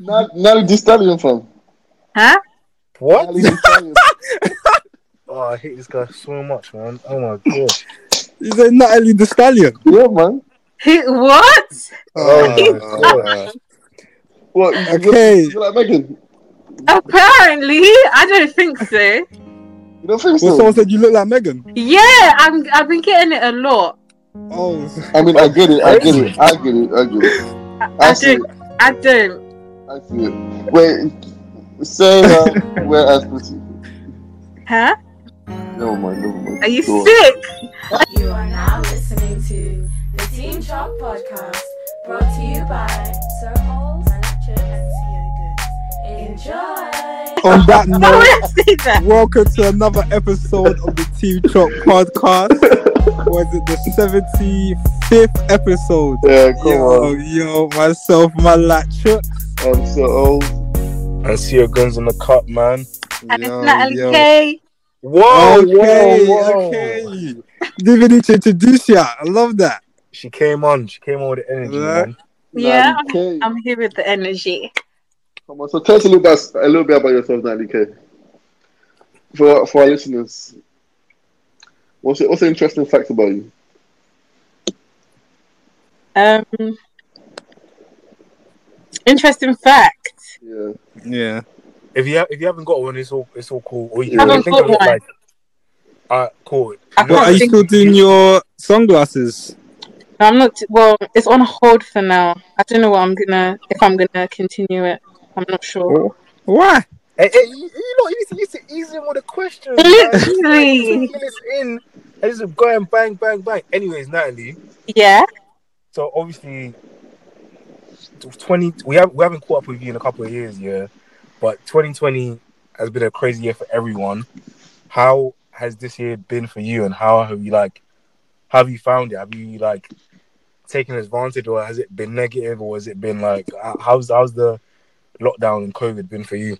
Now, now the stallion from. Huh? What? Nally the Stallion. Oh, I hate this guy so much, man. Oh my god. Is it Natalie the Stallion? yeah, man. Who? What? Oh my god. What? Okay. You like Megan? Apparently, I don't think so. You don't think well, so? someone said you look like Megan. Yeah, I'm. I've been getting it a lot. Oh, I mean, I get it. I get it. I get it. I get it. I, I I don't. I don't. I see it. Wait, say uh, where as pussy. Huh? Never mind. Never mind. Are you Go sick? You are now listening to the Team Chalk Podcast, brought to you by Sir Ols, Manacho, and Siogo. Enjoy! on that note, would I say that? welcome to another episode of the Team Chop podcast. Was it the 75th episode? Yeah, come Yo, on. yo, myself, my latch. I'm so old. And see your guns in the cup, man. And Yo, it's Natalie yo. K. Whoa, Okay, whoa, whoa. okay. Didn't need to introduce ya. I love that. She came on. She came on with the energy, Yeah. man. Yeah, Natalie K. I'm here with the energy. Come on. So tell us a little bit, a little bit about yourself, Natalie K. For for our listeners, what's it, what's the interesting fact about you? Um, interesting fact. Yeah. Yeah. If you ha- if you haven't got one, it's all it's all cool. Or you Yeah. Haven't think got of it one. like, uh, cool. I You know, What, are you think- still doing your sunglasses? I'm not. Well, it's on hold for now. I don't know what I'm gonna. If I'm gonna continue it, I'm not sure. Why? Hey, hey, you, you know, you need to, you need ease in with the questions. man. Literally. Two minutes in, and just going bang, bang, bang. Anyways, Natalie. Yeah. So obviously, twenty. We have we haven't caught up with you in a couple of years, yeah. But 2020 has been a crazy year for everyone. How has this year been for you, and how have you like? How have you found it? Have you like taken advantage, or has it been negative, or has it been like how's how's the lockdown and COVID been for you?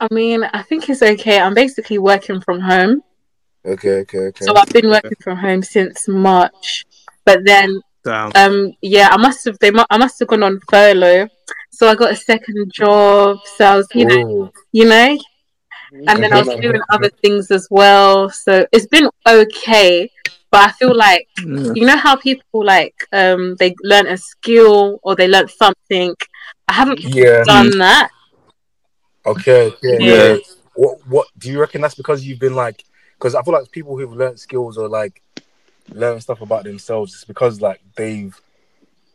I mean, I think it's okay. I'm basically working from home. Okay, okay, okay. So I've been working from home since March. But then, Damn. um, yeah, I must have they mu- I must have gone on furlough. So I got a second job. So I was, you know, you know, and then I was doing other things as well. So it's been okay. But I feel like Yeah. you know how people like um they learn a skill or they learn something. I haven't Yeah. done that. Okay. Okay. Yeah. Yeah. What What do you reckon? That's because you've been like, because I feel like people who've learned skills or like learned stuff about themselves. It's because like they've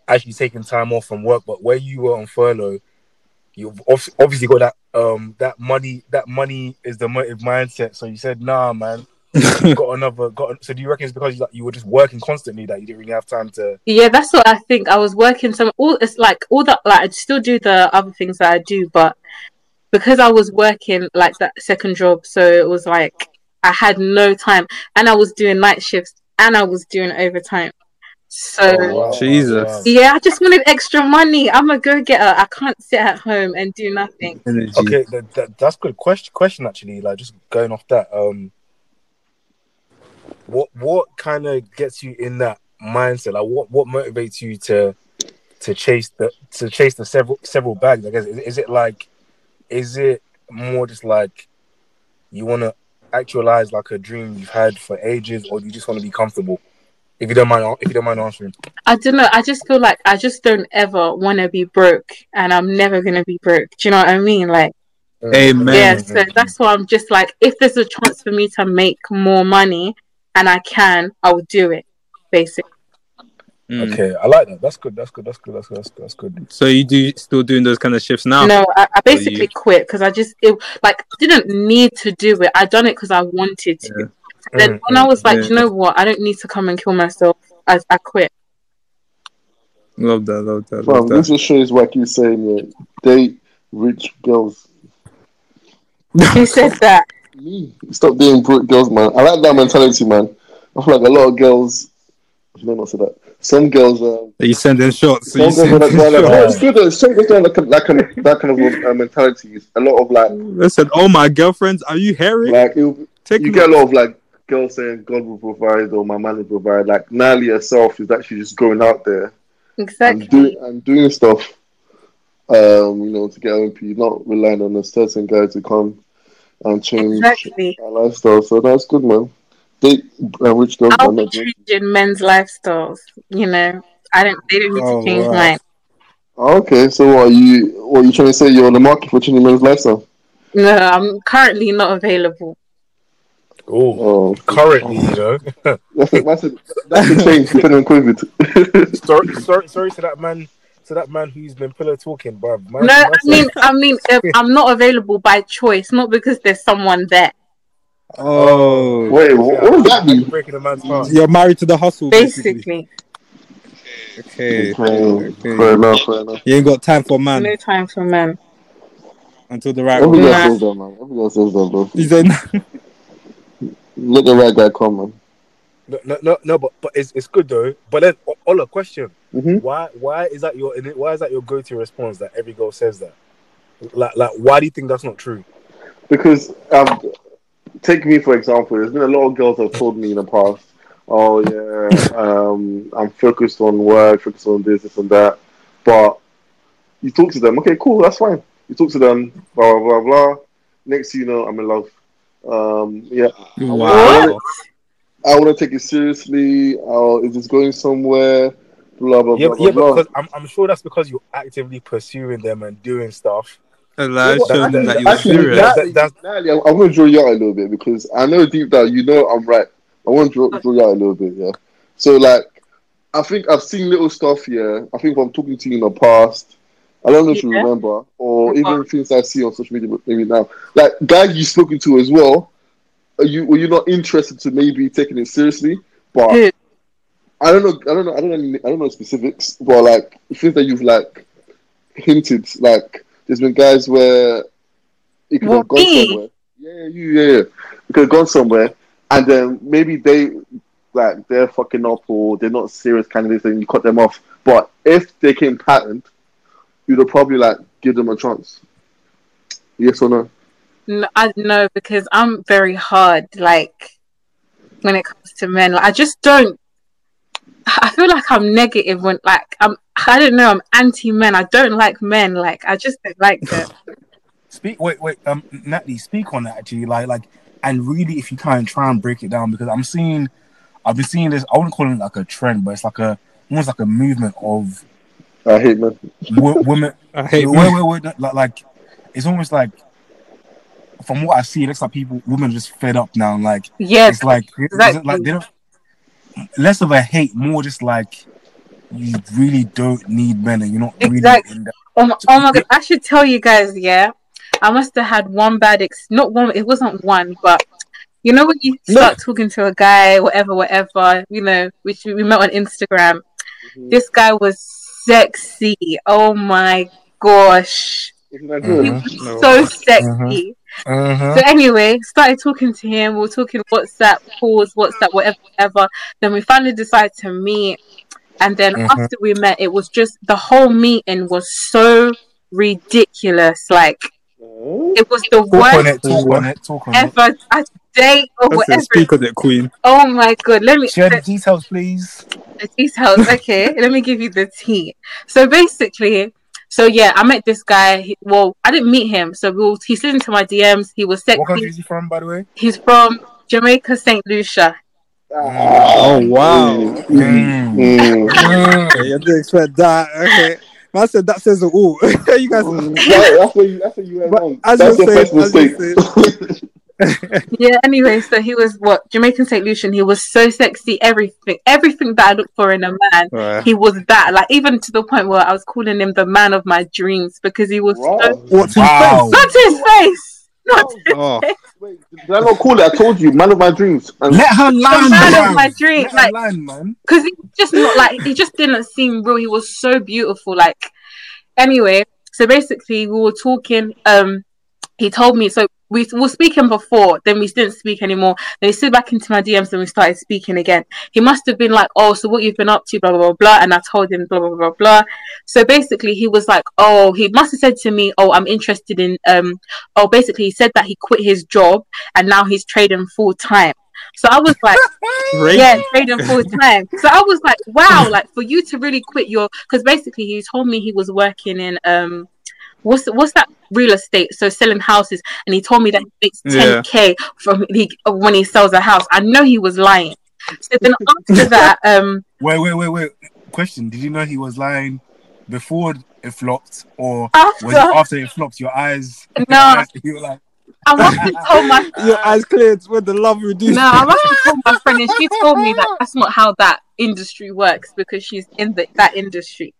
actually taken time off from work. But where you were on furlough, you've obviously got that um that money. That money is the motive mindset. So you said, nah, man. you got another. Got so do you reckon it's because you, like, you were just working constantly that you didn't really have time to? Yeah, that's what I think. I was working some all it's like all that like I still do the other things that I do, but because I was working like that second job, so it was like I had no time and I was doing night shifts and I was doing overtime. So Oh, wow, Jesus. wow. yeah, I just wanted extra money. I'm a go getter. I can't sit at home and do nothing. Energy. Okay, that, that, that's good question. Question actually, like just going off that. Um, what what kind of gets you in that mindset? Like, what what motivates you to to chase the to chase the several several bags? I guess is, is it like, is it more just like you want to actualize like a dream you've had for ages, or do you just want to be comfortable? If you don't mind, if you don't mind answering. I don't know. I just feel like I just don't ever want to be broke, and I'm never gonna be broke. Do you know what I mean? Like. Amen. Yeah, so that's why I'm just like, if there's a chance for me to make more money and I can, I will do it. Basically, Mm. Okay, I like that. That's good. That's good. That's good. That's good. That's good. That's good. So you do still doing those kind of shifts now? no, I, I you- basically quit because I just it like didn't need to do it. I done it because I wanted to. Yeah. Then Mm, when I was like, Yeah. you know what, I don't need to come and kill myself. I, I quit. Love that. Love that. Fam, Love this that. just shows what you're saying. Yeah. Date rich girls. Who said that? Me. Stop being broke girls, man. I like that mentality, man. I feel like a lot of girls. Let me not say that. Some girls. Um, Are you sending shots? Some you girls are like, oh, it's good. Some girls are like, that kind of that kind of uh, mentality. A lot of like, Listen, oh my girlfriends, are you hairy? like you get a lot of like girls saying God will provide or my man will provide. Like Nali herself is actually just going out there and Exactly. doing and doing stuff. um, you know, to get OMP, not relying on a certain guy to come and change Exactly. our lifestyle. So that's good, man. Date uh, rich girls, I'll be changing men's lifestyles. You know, I don't. They don't need Oh, to change wow. mine. Oh, okay, so are you? What are you trying to say? You're on the market for changing men's lifestyle? No, I'm currently not available. Oh, Oh, currently, you know. that's a, that's a, that's a change depending on COVID. sorry, sorry, sorry to that man, to that man who's been pillow talking, bruv. Man, No, man I mean, I mean, uh, I'm not available by choice, not because there's someone there. Oh, Wait, what, what does that mean? Breaking a man's heart. you're married to the hustle, basically. Basically, Okay. Okay, okay. fair enough, fair enough. You ain't got time for man no time for men. until the right Every one. girl Nah. says that, man. Every girl says that, bro. He said, Let the right guy come, man. No, no, no, no, but but it's it's good though. But then, O- Ola, question: hmm Why why is that your why is that your go to response that every girl says that? Like like why do you think that's not true? Because um, take me for example. There's been a lot of girls that have told me in the past, "Oh yeah, um, I'm focused on work, focused on this, this, and that." But you talk to them, okay, cool, that's fine. You talk to them, blah blah blah blah. Next, you know, I'm in love. Um, yeah, wow. I want to take it seriously. Uh, is this going somewhere? Blah blah Yeah, blah yeah, blah. but blah. because I'm I'm sure that's because you're actively pursuing them and doing stuff. Elijah Well, that- that that- you're Actually, serious. that- Natalie, Natalie, I'm, I'm going to draw you out a little bit because I know deep down you know I'm right. I want to draw, draw you out a little bit, yeah. So, like, I think I've seen little stuff here. I think I'm talking to you in the past. I don't know if you remember, or Remember. even things I see on social media, maybe now. Like, guys you've spoken to as well. Are you were you not interested to maybe taking it seriously? But Who? I don't know. I don't know. I don't know. any- I don't know specifics, but like things that you've like hinted. Like there's been guys where it could Well, have gone me? somewhere. Yeah, you. Yeah, yeah. It could have gone somewhere, and then maybe they like they're fucking up or they're not serious candidates, and you cut them off. But if they came patterned, you'd have probably like give them a chance. Yes or no? No, I know because I'm very hard. Like when it comes to men, like, I just don't. I feel like I'm negative when, like, I'm. I don't know. I'm anti men. I don't like men. Like, I just don't like them. Speak. Wait, wait. Um, Natalie, speak on that actually. Like, like, and really, if you can try and break it down, because I'm seeing, I've been seeing this. I wouldn't call it like a trend, but it's like a almost like a movement of I hate men. wo- women. I hate wait, wait, wait, wait, like, like, it's almost like, from what I see, it looks like people, women are just fed up now. and, Like, Yes, it's like, it's exactly. like they don't. Less of a hate, more just like you really don't need men, and you're not really Exactly. in that. Oh my, oh my god! I should tell you guys. Yeah, I must have had one bad ex. Not one. It wasn't one, but you know when you start talking to a guy, whatever, whatever. You know, which we met on Instagram. Mhm. This guy was sexy. Oh my gosh, Isn't that he? Was No. so sexy. Uh-huh. So anyway, started talking to him. We were talking WhatsApp calls, WhatsApp, whatever, whatever. Then we finally decided to meet. And then Mhm. after we met, it was just the whole meeting was so ridiculous. Like it was the Talk on worst it. Talk on it. Talk on it. ever a date or I whatever. speak on it, Queen. Oh my god! Let me Share the details, please. the details. Okay, let me give you the tea. So basically, so yeah, I met this guy. He, well, I didn't meet him. So we were, he slid into my DMs. He was What country is he from, by the way? He's from Jamaica, Saint Lucia. Oh, wow. Mm. Mm. Mm. Okay, you didn't expect that. Okay. Man said that says it all. you guys. That- that's where you. That's where you went wrong. as That's you're your first saying- as mistake. Yeah. Anyway, so he was what Jamaican Saint Lucian. He was so sexy. Everything, everything that I look for in a man. Right. He was that. Like even to the point where I was calling him the man of my dreams because he was Wow. so What's his Wow. not to his face. Not to his Oh. face. Wait, did I not call it? I told you, man of my dreams. And Let her land, man of my dreams. Let her Like land, man. because he just not like he just didn't seem real. He was so beautiful. Like anyway, so basically we were talking. Um, he told me so we were speaking before, then we didn't speak anymore. Then he slid back into my DMs and we started speaking again. He must have been like, "Oh, so what you've been up to?" Blah blah blah blah. And I told him blah blah blah blah. blah. So basically, he was like, "Oh, he must have said to me, oh, I'm interested in um, oh, basically he said that he quit his job and now he's trading full time." So I was like. Yeah, trading full time. So I was like, wow, like for you to really quit your because basically he told me he was working in um what's what's that real estate? So selling houses, and he told me that he makes 10k from he, when he sells a house. I know he was lying. So then after that, um, Wait, wait, wait, wait. Question: Did you know he was lying before it flopped, or after was it after it flopped? Your eyes. No. you were like, I must have told my Your eyes cleared when the love reduced. no, I must have told my friend, and she told me that that's not how that industry works because she's in the, that industry.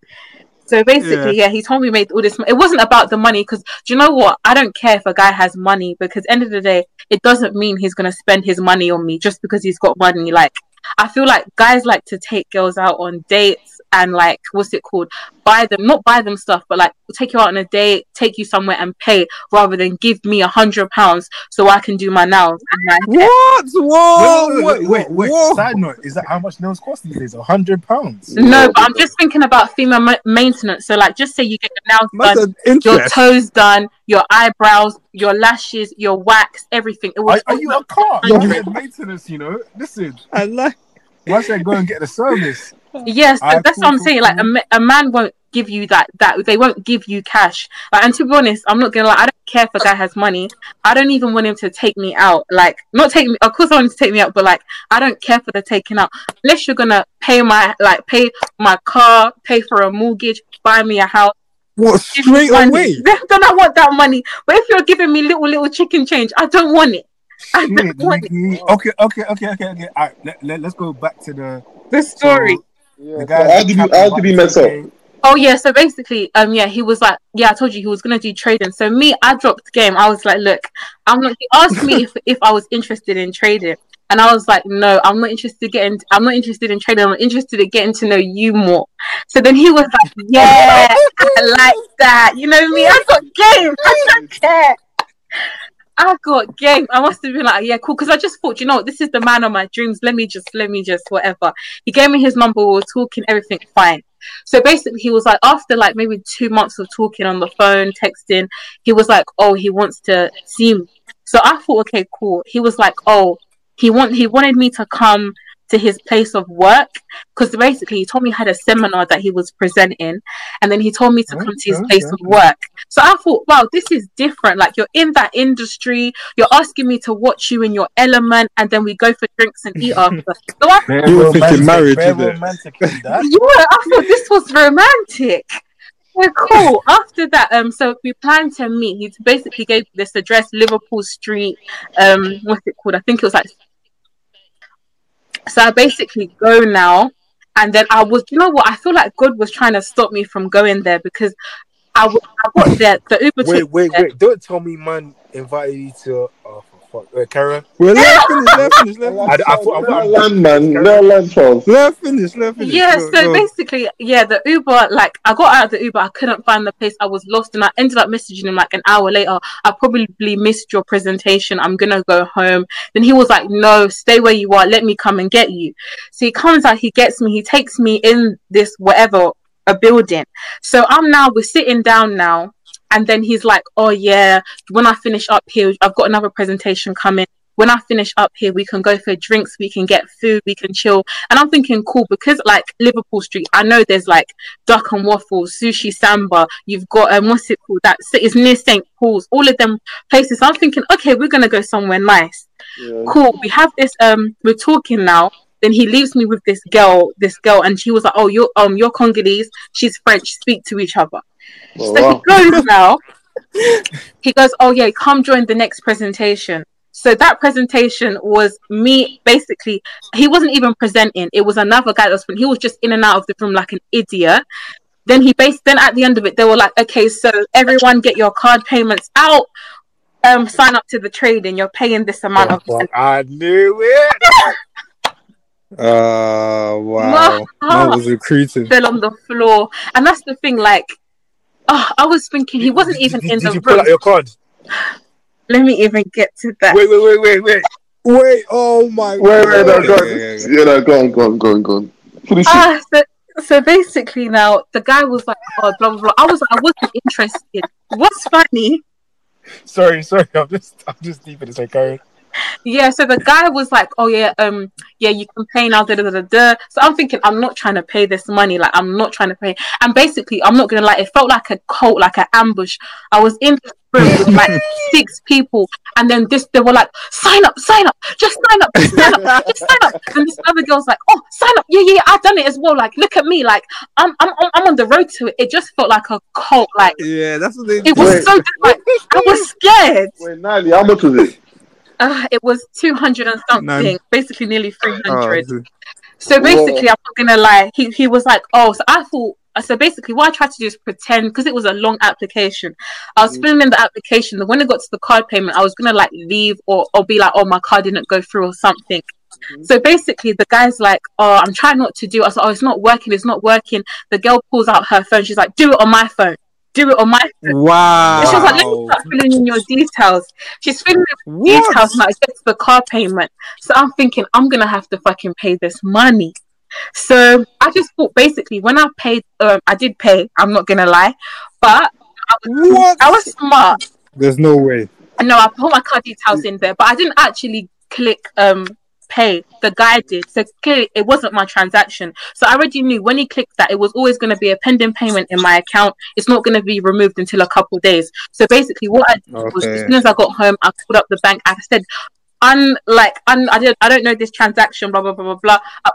So basically, yeah. he told me he made all this. It wasn't about the money because do you know what? I don't care if a guy has money because end of the day, it doesn't mean he's gonna spend his money on me just because he's got money. Like I feel like guys like to take girls out on dates and like what's it called? Buy them, not buy them stuff, but like take you out on a date, take you somewhere and pay rather than give me a hundred pounds so I can do my nails and my. What? Whoa! wait, wait, wait, wait, whoa. Side note: Is that how much nails cost these days? A hundred pounds. No, but I'm just thinking about female ma- maintenance. So, like, just say you get your nails That's done, your toes done, your eyebrows, your lashes, your wax, everything. It was Are, are you a car? Yo. You maintenance, you know. Listen, I like. Why should I go and get the service? yes, Ah, that's what I'm saying. Like, a, a man won't give you that. That they won't give you cash. Like, and to be honest, I'm not gonna lie. I don't care if a guy has money. I don't even want him to take me out. Like, not take me. Of course, I want him to take me out, but like, I don't care for the taking out. Unless you're gonna pay my like pay my car, pay for a mortgage, buy me a house. What? Straight money. away. Then I want that money. But if you're giving me little little chicken change, I don't want it. I Shit, don't want okay, okay, okay, okay, okay. All right, let, let, let's go back to the The story. So, Yeah, the so guy. how did you how did he mess up? Oh yeah, so basically, um, yeah, he was like, yeah, I told you he was gonna do trading. So me, I dropped game. I was like, look, I'm not. He asked me if if I was interested in trading, and I was like, no, I'm not interested getting. I'm not interested in trading. I'm interested in getting to know you more. So then he was like, yeah, I like that. You know me. I got game. I don't care. I got game. I must have been like, yeah, cool. Because I just thought, you know, this is the man of my dreams. Let me just, let me just, whatever. He gave me his number. We were talking, everything fine. So basically, he was like, after like maybe two months of talking on the phone, texting, he was like, oh, he wants to see me. So I thought, okay, cool. He was like, oh, he want he wanted me to come to his place of work because basically he told me he had a seminar that he was presenting, and then he told me to come to his Okay, place of work. So I thought, wow, this is different. Like you're in that industry, you're asking me to watch you in your element, and then we go for drinks and eat after. So I Very You were thinking marriage, very innit? romantic in that. yeah, I thought this was romantic. We're cool. After that, um, so we planned to meet. He basically gave this address, Liverpool Street. Um, what's it called? I think it was like. So I basically go now, and then I was. You know what? I feel like God was trying to stop me from going there because I, I got there. The Uber. Wait, wait, wait! Don't tell me, man, invited you to. Oh, for fuck, uh, Kara. Well, let her finish. Let her finish. Let her I, I finish. thought, I Let thought, land, man. Let land, Charles. Let her finish. Let finish. Yeah, Go- so go. basically, yeah, the Uber, like, I got out of the Uber, I couldn't find the place, I was lost, and I ended up messaging him like an hour later. I probably missed your presentation, I'm gonna go home. Then he was like, No, stay where you are, let me come and get you. So he comes out, he gets me, he takes me in this whatever, a building. So I'm now, we're sitting down now, and then he's like, Oh, yeah, when I finish up here, I've got another presentation coming. When I finish up here, we can go for drinks, we can get food, we can chill. And I'm thinking, cool, because like Liverpool Street, I know there's like Duck and Waffles, sushi samba. You've got um, what's it called? That it's near St Paul's. All of them places. I'm thinking, okay, we're gonna go somewhere nice. Yeah. Cool. We have this. Um, we're talking now. Then he leaves me with this girl. This girl, and she was like, "Oh, you're um, you're Congolese. She's French. Speak to each other." Oh, So wow. he goes now. he goes, Oh yeah, come join the next presentation. So that presentation was me basically he wasn't even presenting, it was another guy that was he was just in and out of the room like an idiot. Then he based then at the end of it they were like, Okay, so everyone get your card payments out. Um sign up to the trading, you're paying this amount oh, of I knew it. Uh, wow. My Man heart was recruiting. fell on the floor. And that's the thing, like oh, I was thinking he wasn't Did- even did, in did the you pull room. out your card? Let me even get to that. Wait, wait, wait, wait, wait. Wait, oh my Wait, wait, no, Okay, go on. okay, okay. Yeah, no, go on, go on, go on, go on. Finish it. Ah, so, so basically now the guy was like, oh, blah blah blah. I was I wasn't interested. What's funny? Sorry, sorry. I'm just, I'm just deep in this. Okay. Yeah, so the guy was like, "Oh yeah, um, yeah, you complain, pay now." Da, da, da, da, da. So I'm thinking, I'm not trying to pay this money. Like, I'm not trying to pay. And basically, I'm not gonna like. It felt like a cult, like an ambush. I was in this room with like six people, and then this, they were like, "Sign up, sign up, just sign up, just sign up, just sign up." And this other girl's like, "Oh, sign up, yeah, yeah, I've done it as well. Like, look at me, like, I'm, I'm, I'm- I'm on the road to it." It just felt like a cult. Like, Yeah, that's what they it was Wait. so like I was scared. Wait, Natalie, how much was it? Uh, it was 200 and something, Nine. basically nearly 300. Oh, so basically, I'm not gonna lie, he, he was like, oh, so I thought, so basically, what I tried to do is pretend because it was a long application. I was Mhm. filling in the application, then when it got to the card payment, I was gonna like leave or, or be like, oh, my card didn't go through or something. So basically, the guy's like, oh, I'm trying not to do it. I was like, oh, it's not working, it's not working. The girl pulls out her phone, she's like, do it on my phone, do it on my phone. wow. And she was like, let me start filling in your details. She's filling in What? details now it gets the car payment. So I'm thinking I'm gonna have to fucking pay this money. So I just thought basically when I paid, um, I did pay. I'm not gonna lie, but What? I was smart. There's no way. No, I put my card details in there, but I didn't actually click um pay. The guy did, so clearly it wasn't my transaction. So I already knew when he clicked that it was always going to be a pending payment in my account. It's not going to be removed until a couple days. So basically, what I did was as soon as I got home, I called up the bank. I said, "Un like un, I don't I don't know this transaction." Blah blah blah blah blah. I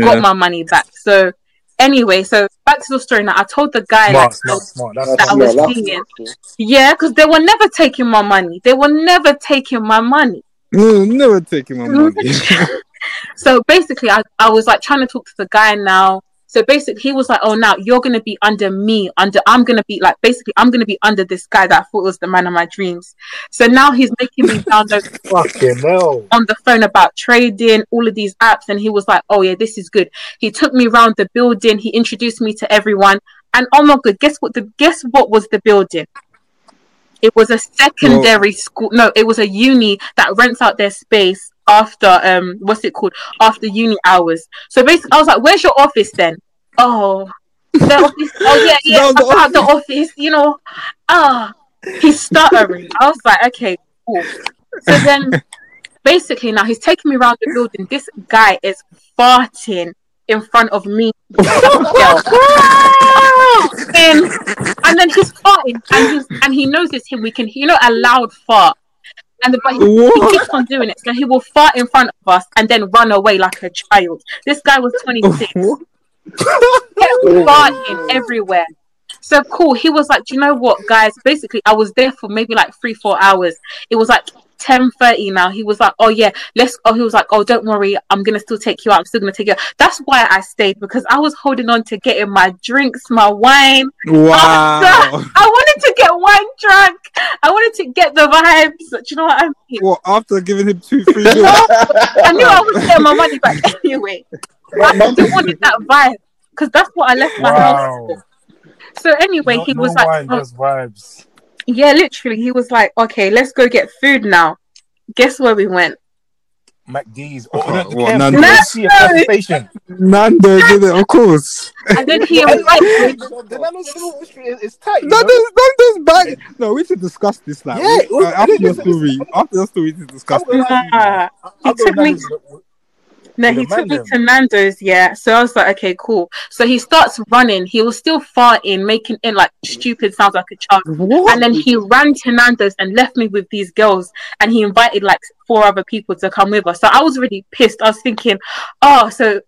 got my money back. So anyway, so back to the story now. I told the guy Smart, like. smart, smart. That I was seeing. Yeah, because they were never taking my money. They were never taking my money. No, never taking my money. So basically, I, I was like trying to talk to the guy now. So basically, he was like, "Oh, now you're gonna be under me. Under I'm gonna be like basically I'm gonna be under this guy that I thought was the man of my dreams." So now he's making me download fucking hell. on the phone about trading, all of these apps, and he was like, "Oh yeah, this is good." He took me around the building. He introduced me to everyone, and oh my god, guess what? The guess what was the building? It was a secondary school. No, it was a uni that rents out their space after um, what's it called? After uni hours. So basically, I was like, "Where's your office then?" Oh, the office. Oh yeah, yeah, No, the about the office. You know, ah, he's stuttering. I was like, "Okay, cool." So then basically now he's taking me around the building. This guy is farting in front of me. and, and then he's farting and he's and he knows it's him. We can you know a loud fart. And the, but he, he keeps on doing it. So he will fart in front of us and then run away like a child. This guy was 26 farting everywhere. So cool. He was like, Do you know what, guys? Basically, I was there for maybe like three, four hours. It was like ten thirty now. He was like, Oh yeah, let's oh he was like, Oh, don't worry, I'm gonna still take you out. I'm still gonna take you out. That's why I stayed because I was holding on to getting my drinks, my wine. Wow. I wanted to get wine drunk. I wanted to get the vibes. Do you know what I mean? Well, After giving him two, three mil? I knew I was getting my money back anyway. I still wanted that vibe because that's what I left my house for. So anyway, no, he no was like, wine, "Oh, just vibes. Yeah, literally, he was like, okay, let's go get food now. Guess where we went? McD's. Oh, Oh, the, the what, KFC, Nando's? the KFC at. Nando did it, of course. And then he invited me. the Nando's Liverpool is, is tight. You No, know? there's, no, there's back. No, we should discuss this now. Yeah, We- uh, after your story, after your story, we should discuss. I'm gonna lie to you, Nah. He took me- Nando's with- No, he took me to Nando's, yeah. So I was like, okay, cool. So he starts running. He was still farting, making in like stupid sounds like a child. What? And then he ran to Nando's and left me with these girls. And he invited like four other people to come with us. So I was really pissed. I was thinking, oh, so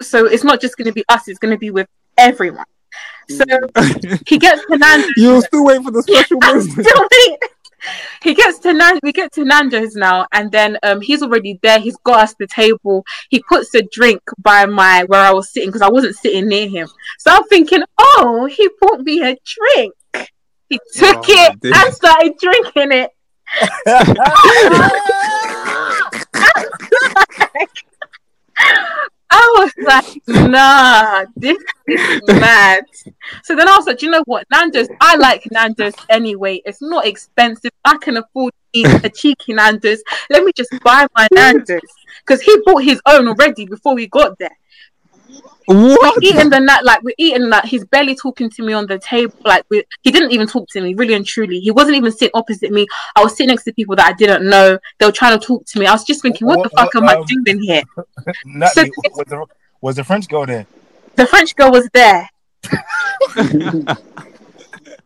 so it's not just going to be us. It's going to be with everyone. So mm. he gets to Nando's. you were still waiting for the special I'm still waiting. He gets to Nan- we get to Nando's now, and then um he's already there. He's got us the table. He puts a drink by my where I was sitting because I wasn't sitting near him. So I'm thinking, oh, he bought me a drink. He took Oh, it dear. and started drinking it. I was like, nah, this is mad. So then I was like, you know what, Nando's, I like Nando's anyway. It's not expensive. I can afford to eat a cheeky Nando's. Let me just buy my Nando's. Because he bought his own already before we got there. What? eating the nut like we're eating that he's barely talking to me on the table. Like we, he didn't even talk to me really and truly. He wasn't even sitting opposite me. I was sitting next to people that i didn't know. They were trying to talk to me. I was just thinking what, What- the fuck what, am i um, doing here? Natalie, was the was the French girl there? the french girl was there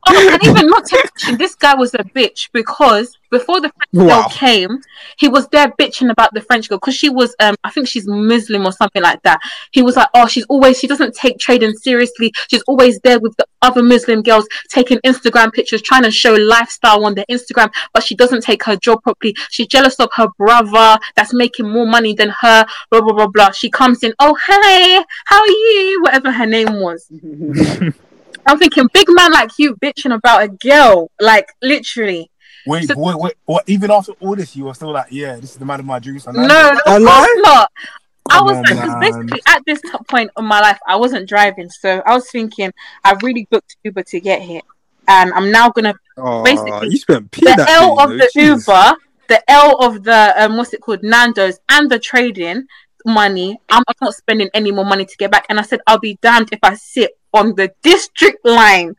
Oh, and even not to mention, this guy was a bitch because before the French Wow. girl came, he was there bitching about the French girl because she was, um, I think she's Muslim or something like that. He was like, oh, she's always, she doesn't take trading seriously. She's always there with the other Muslim girls taking Instagram pictures, trying to show lifestyle on their Instagram, but she doesn't take her job properly. She's jealous of her brother that's making more money than her. Blah blah blah blah. She comes in, oh hey, how are you? Whatever her name was. I'm thinking, big man like you bitching about a girl, like literally. Wait, So- wait, wait, what? Even after all this, you were still like, yeah, this is the man of my dreams. No, no, of A course lie? not. I was on, like, 'cause basically at this top point of my life, I wasn't driving, so I was thinking, I really booked Uber to get here, and I'm now gonna Oh, Basically, you spent P the that L day, of you the know, jeez. Uber, the L of the um, what's it called, Nando's, and the trading money. I'm, not spending any more money to get back, and I said I'll be damned if I sit on the district line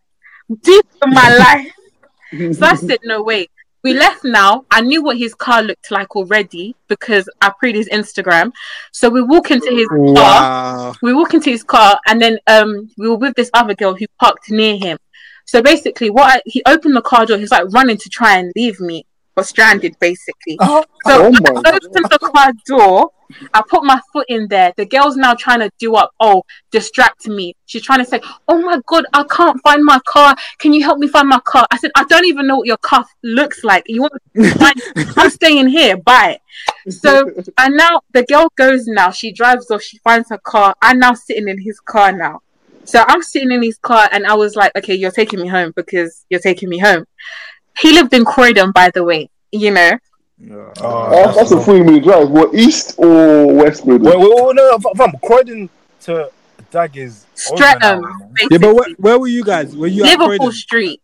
deep in my life. So I said, no, wait. We left now. I knew what his car looked like already because I pre his Instagram. So we walk into his car. We walk into his car, and then um, we were with this other girl who parked near him. So basically, what I, he opened the car door. he's like running to try and leave me, or stranded, basically. Oh, So Oh my I opened the car door. I put my foot in there. The girl's now trying to do up. Oh, distract me. She's trying to say, "Oh my god, I can't find my car. Can you help me find my car?" I said, "I don't even know what your car looks like. You want to find? I'm staying here. Bye." So and now the girl goes. Now she drives off. She finds her car. I'm now sitting in his car now. So I'm sitting in his car, and I was like, "Okay, you're taking me home because you're taking me home." He lived in Croydon, by the way. You know. Oh, Oh, that's a three minute drive. What east or west? Croydon? Wait, wait, wait, no, fam, fam, Croydon to Dag is Streatham, hour, man. basically. Yeah, but where, where were you guys? Were you at Liverpool Croydon? Street.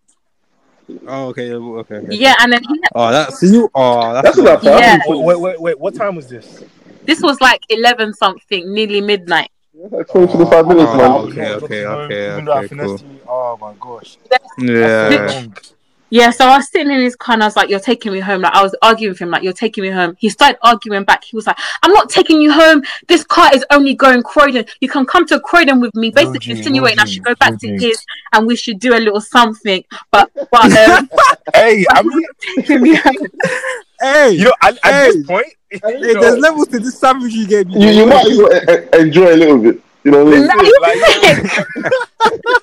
Oh, okay, okay, okay. Yeah, and then he, Oh, that's you. Oh, that's, That's about. Yeah. Wait, wait, wait, wait, what time was this? this was like eleven something, nearly midnight. Like 20, 25 minutes, Oh, man. okay, okay, okay, Even though I okay, finessed you, oh my gosh. Yeah. That's so long. Yeah, so I was sitting in his car and I was like, "You're taking me home." Like I was arguing with him, like, "You're taking me home." He started arguing back. He was like, "I'm not taking you home. This car is only going Croydon. You can come to Croydon with me." Basically, Eugene, insinuating I should go back to his and we should do a little something. But but um, Hey, I mean, taking me home. Hey, you know, at, at Hey. this point, you hey, know, there's levels to this savage you gave me. You, you might as well enjoy a little bit. You know what I mean? Like, you like, think?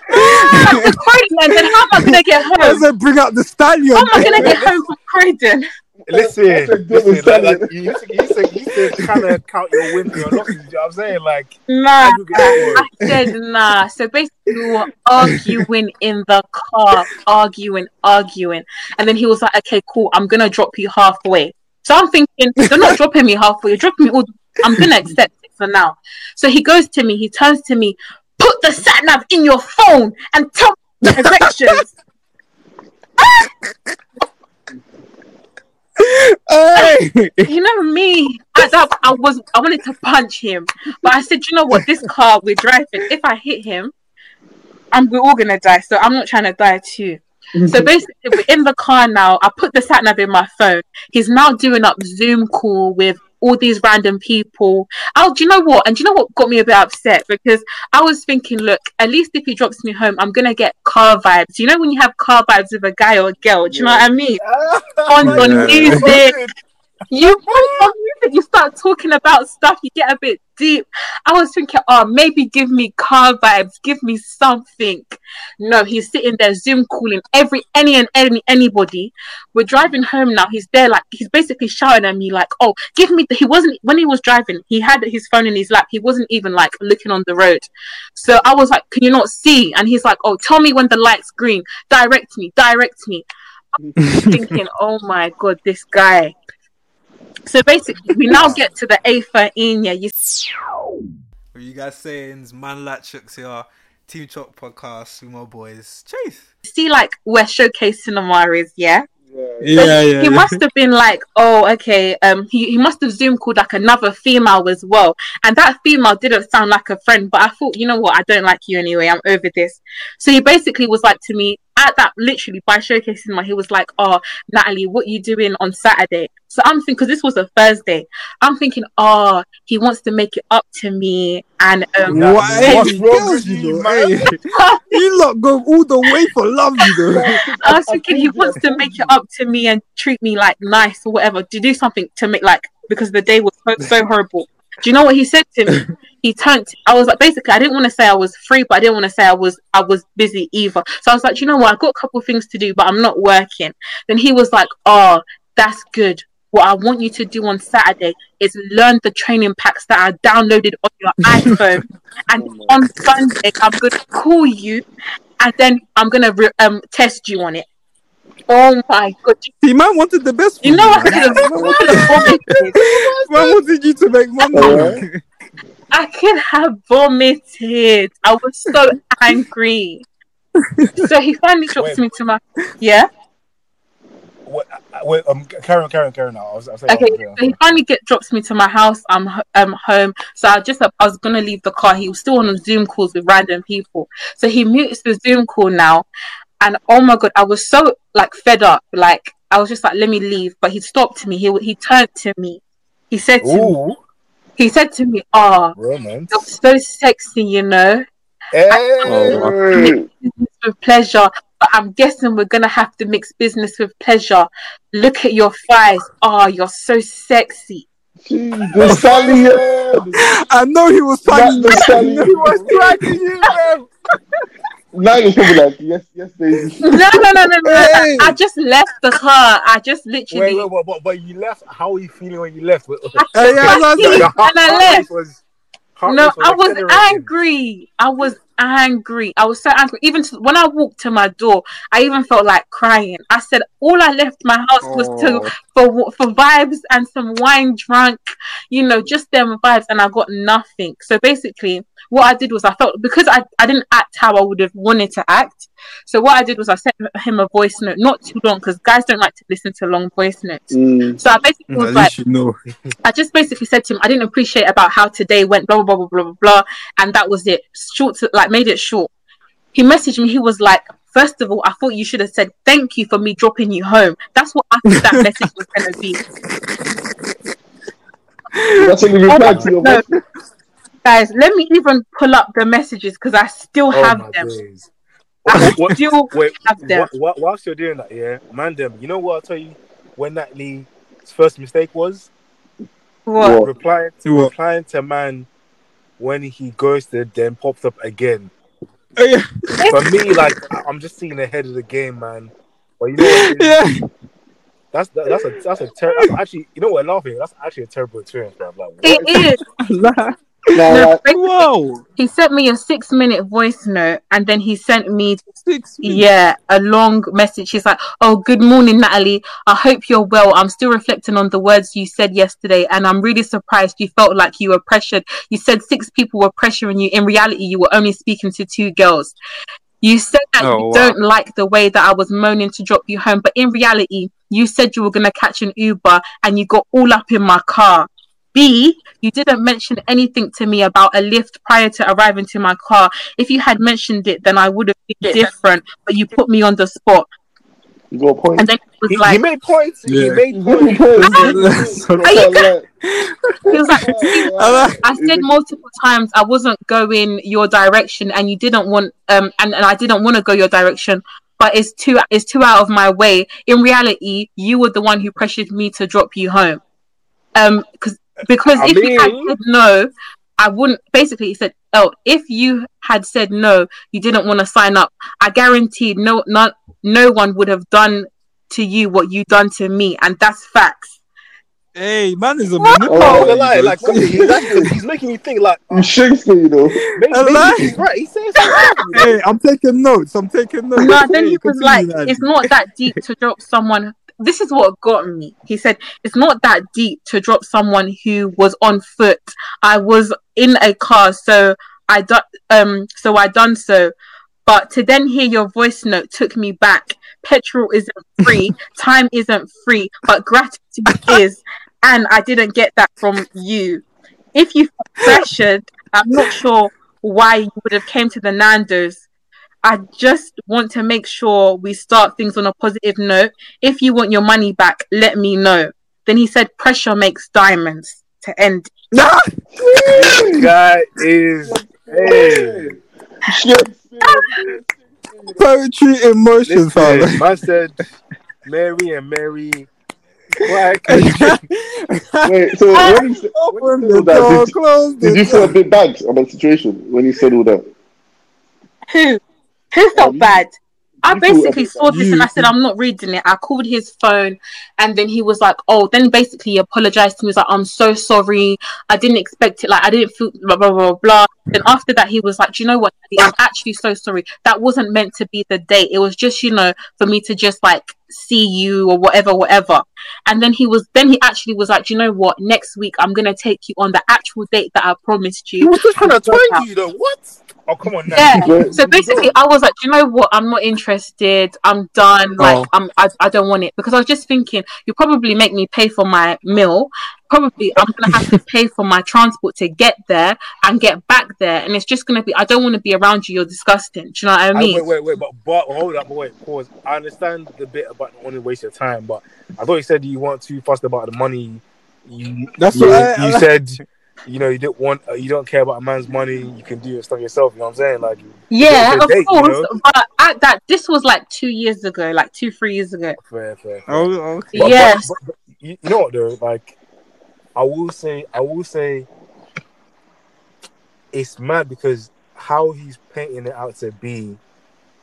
Back to Croydon, and then how am I gonna get home? I home? said, bring out the stallion. How am I gonna get home from Croydon? listen, That's a good listen, like, like, you used to, you used to, you to kind of count your wins and your losses. You know what I'm saying? Like, Nah. I said nah. So basically, we were arguing in the car, arguing, arguing, and then he was like, "Okay, cool. I'm gonna drop you halfway." So I'm thinking, "You're not dropping me halfway. You're dropping me all. I'm gonna accept it for now." So he goes to me. He turns to me. Put the sat nav in your phone and tell me the directions. Hey, you know me. At that, I was. I wanted to punch him, but I said, "You know what? This car we're driving. If I hit him, I'm we're all gonna die. So I'm not trying to die too." So mm-hmm. basically, we're in the car now. I put the sat nav in my phone. He's now doing up Zoom call with all these random people. Oh, do you know what? And do you know what got me a bit upset? Because I was thinking, look, at least if he drops me home, I'm gonna get car vibes. You know when you have car vibes with a guy or a girl? Do you know what I mean? On on music, you put on music, you start talking about stuff, you get a bit deep. I was thinking, oh, maybe give me car vibes, give me something. No, he's sitting there Zoom calling every any and any anybody. We're driving home now. He's there, like he's basically shouting at me, like, oh, give me. The, he wasn't when he was driving. He had his phone in his lap. He wasn't even like looking on the road. So I was like, can you not see? And he's like, oh, tell me when the light's green. Direct me, direct me. I'm thinking, oh my god, this guy. So basically, we now get to the A13. Yeah, you What you guys saying? Man Latchooks here. Team Chop podcast with my boys. Chase. see like where Showcase Cinema is, yeah? Yeah. Yeah, yeah. he yeah. must have been like, oh, okay. Um, he, he must have Zoom called like another female as well, and that female didn't sound like a friend. But I thought, you know what, I don't like you anyway. I'm over this. So he basically was like to me at that literally by showcasing my. He was like, oh, Natalie, what you doing on Saturday? So I'm thinking because this was a Thursday. I'm thinking, oh, he wants to make it up to me, and um, What? what's wrong with you you, man? hey. you lot go all the way for love, you know. I was thinking he wants to make it up to me and treat me like nice or whatever to do something to make like because the day was so, so horrible. Do you know what he said to me? He turned. I was like, basically, I didn't want to say I was free, but I didn't want to say I was I was busy either. So I was like, you know what? I've got a couple of things to do, but I'm not working. Then he was like, oh, that's good. What I want you to do on Saturday is learn the training packs that are downloaded on your iPhone, and on Sunday I'm gonna call you, and then I'm gonna re- um test you on it. Oh my god! See, man wanted the best for You know I man. could have I could have vomited. Man wanted you to make money. I could have vomited. I was so angry. So he finally drops Wait. me to my yeah. Wait, uh, wait, um, Karen, Karen, Karen. Now, I was, I was saying, Okay, was so he finally get drops me to my house. I'm um home. So I just I was gonna leave the car. He was still on Zoom calls with random people. So he mutes the Zoom call now, and oh my god, I was so like fed up. Like I was just like, let me leave. But he stopped me. He he turned to me. He said to me, Ooh, he said to me, "Ah, romance. you're so sexy, you know." Hey. Hey. business with pleasure, but I'm guessing we're gonna have to mix business with pleasure. Look at your thighs. Oh, you're so sexy. Gee, the stallion. I know he was Not tagging the you. He was dragging you, man. Now you're probably like, yes, yes, Daisy. No, no, no, no, no. Hey. I just left the car. I just literally. Wait, wait, wait, but, but you left. How were you feeling when you left? Wait, wait. I Hey, yeah, took that's my what I keys Your and I left. was- heart No, rate I was accelerating. angry. I was angry. I was so angry. Even to, when I walked to my door, I even felt like crying. I said all I left my house was to Oh. for for vibes and some wine drunk, you know, just them vibes, and I got nothing. So basically, what I did was I felt because I, I didn't act how I would have wanted to act. So what I did was I sent him a voice note, not too long, because guys don't like to listen to long voice notes. Mm. So I basically was At like, you know. I just basically said to him, I didn't appreciate about how today went, blah blah blah blah blah blah, and that was it. Short, to, like made it short. He messaged me. He was like, first of all, I thought you should have said thank you for me dropping you home. That's what I thought that message was gonna be. That's when you replied to your No. Voice. Guys, let me even pull up the messages because I still Oh have them. days. I What- still Wait, have them. wh- wh- whilst you're doing that, yeah, man, them, you know what I'll tell you? When Natalie's first mistake was What? What? replying to What? replying to man when he ghosted, then popped up again. Oh, yeah. For me, like I- I'm just seeing ahead of the game, man. But you know what? yeah. That's that, that's a that's a ter- that's actually you know what laughing. That's actually a terrible experience, bro. Like what? It is. Nah. Now, No, like, Whoa. he sent me a six minute voice note and then he sent me Six weeks. Yeah, a long message. He's like, "Oh, good morning, Natalie. I hope you're well. I'm still reflecting on the words you said yesterday, and I'm really surprised you felt like you were pressured. You said six people were pressuring you. In reality, you were only speaking to two girls. You said that Oh, you wow. don't like the way that I was moaning to drop you home, but in reality, you said you were gonna catch an Uber, and you got all up in my car." B, you didn't mention anything to me about a lift prior to arriving to my car. If you had mentioned it, then I would have been different. But you put me on the spot, you got a point. and then it was He, like, he made points. He made points. got a point. Are you he was like, like- I said multiple times I wasn't going your direction, and you didn't want, um, and, and I didn't want to go your direction. But it's too, it's too out of my way. In reality, you were the one who pressured me to drop you home. Um, because because I if you had said no, I wouldn't. Basically, he said, "Oh, if you had said no, you didn't want to sign up. I guaranteed no, not no one would have done to you what you done to me, and that's facts." Hey, man is a Oh, Oh, manipulator. the lie, like he's, he's making you think like you Shakespeare, you know. maybe, A maybe he's right. He's saying something. hey, I'm taking notes. I'm taking notes. No, then Hey, he was continue, like, lad. "It's not that deep to drop someone." This is what got me. He said, "It's not that deep to drop someone who was on foot. I was in a car, so I done um, so I done so. But to then hear your voice note took me back. Petrol isn't free, time isn't free, but gratitude is. And I didn't get that from you. If you felt pressured, I'm not sure why you would have came to the Nando's. I just want to make sure we start things on a positive note. If you want your money back, let me know. Then he said, pressure makes diamonds to end. This guy is. Hey, Poetry in motion, fam. listen, man said Mary and Mary. Like, Wait, so when you, said- when you said that, door, did, did you feel a bit bad about the situation when you said all that? Who? Who felt Um, bad? I basically saw this You- and I said, I'm not reading it. I called his phone and then he was like, Oh, then basically he apologized to me. He was like, I'm so sorry. I didn't expect it. Like, I didn't feel blah, blah, blah, blah. Then after that, he was like, Do you know what? I'm actually so sorry. That wasn't meant to be the date. It was just, you know, for me to just like see you or whatever, whatever. And then he was, then he actually was like, Do you know what? Next week, I'm going to take you on the actual date that I promised you. he was just trying to twank you, though. What? Oh, come on now. Yeah. So basically, I was like, "Do you know what? I'm not interested. I'm done. Oh. Like, Oh. I'm. I, I don't want it because I was just thinking you probably make me pay for my meal. Probably I'm gonna have to pay for my transport to get there and get back there, and it's just gonna be. I don't want to be around you. You're disgusting. Do you know what I I- mean? wait, wait, wait, but, but hold up, but wait, pause. I understand the bit about not wanting to waste your time, but I thought you said you weren't too fussed about the money. You, That's you, what I- you said. You know, you don't want, uh, you don't care about a man's money. You can do your stuff yourself. You know what I'm saying? Like, yeah, of date, you course. know? But at that, this was like two years ago, like two, three years ago. fair, fair. fair. Oh, okay. But- but- yes. but- but you, you know what though? Like, I will say, I will say, it's mad because how he's painting it out to be,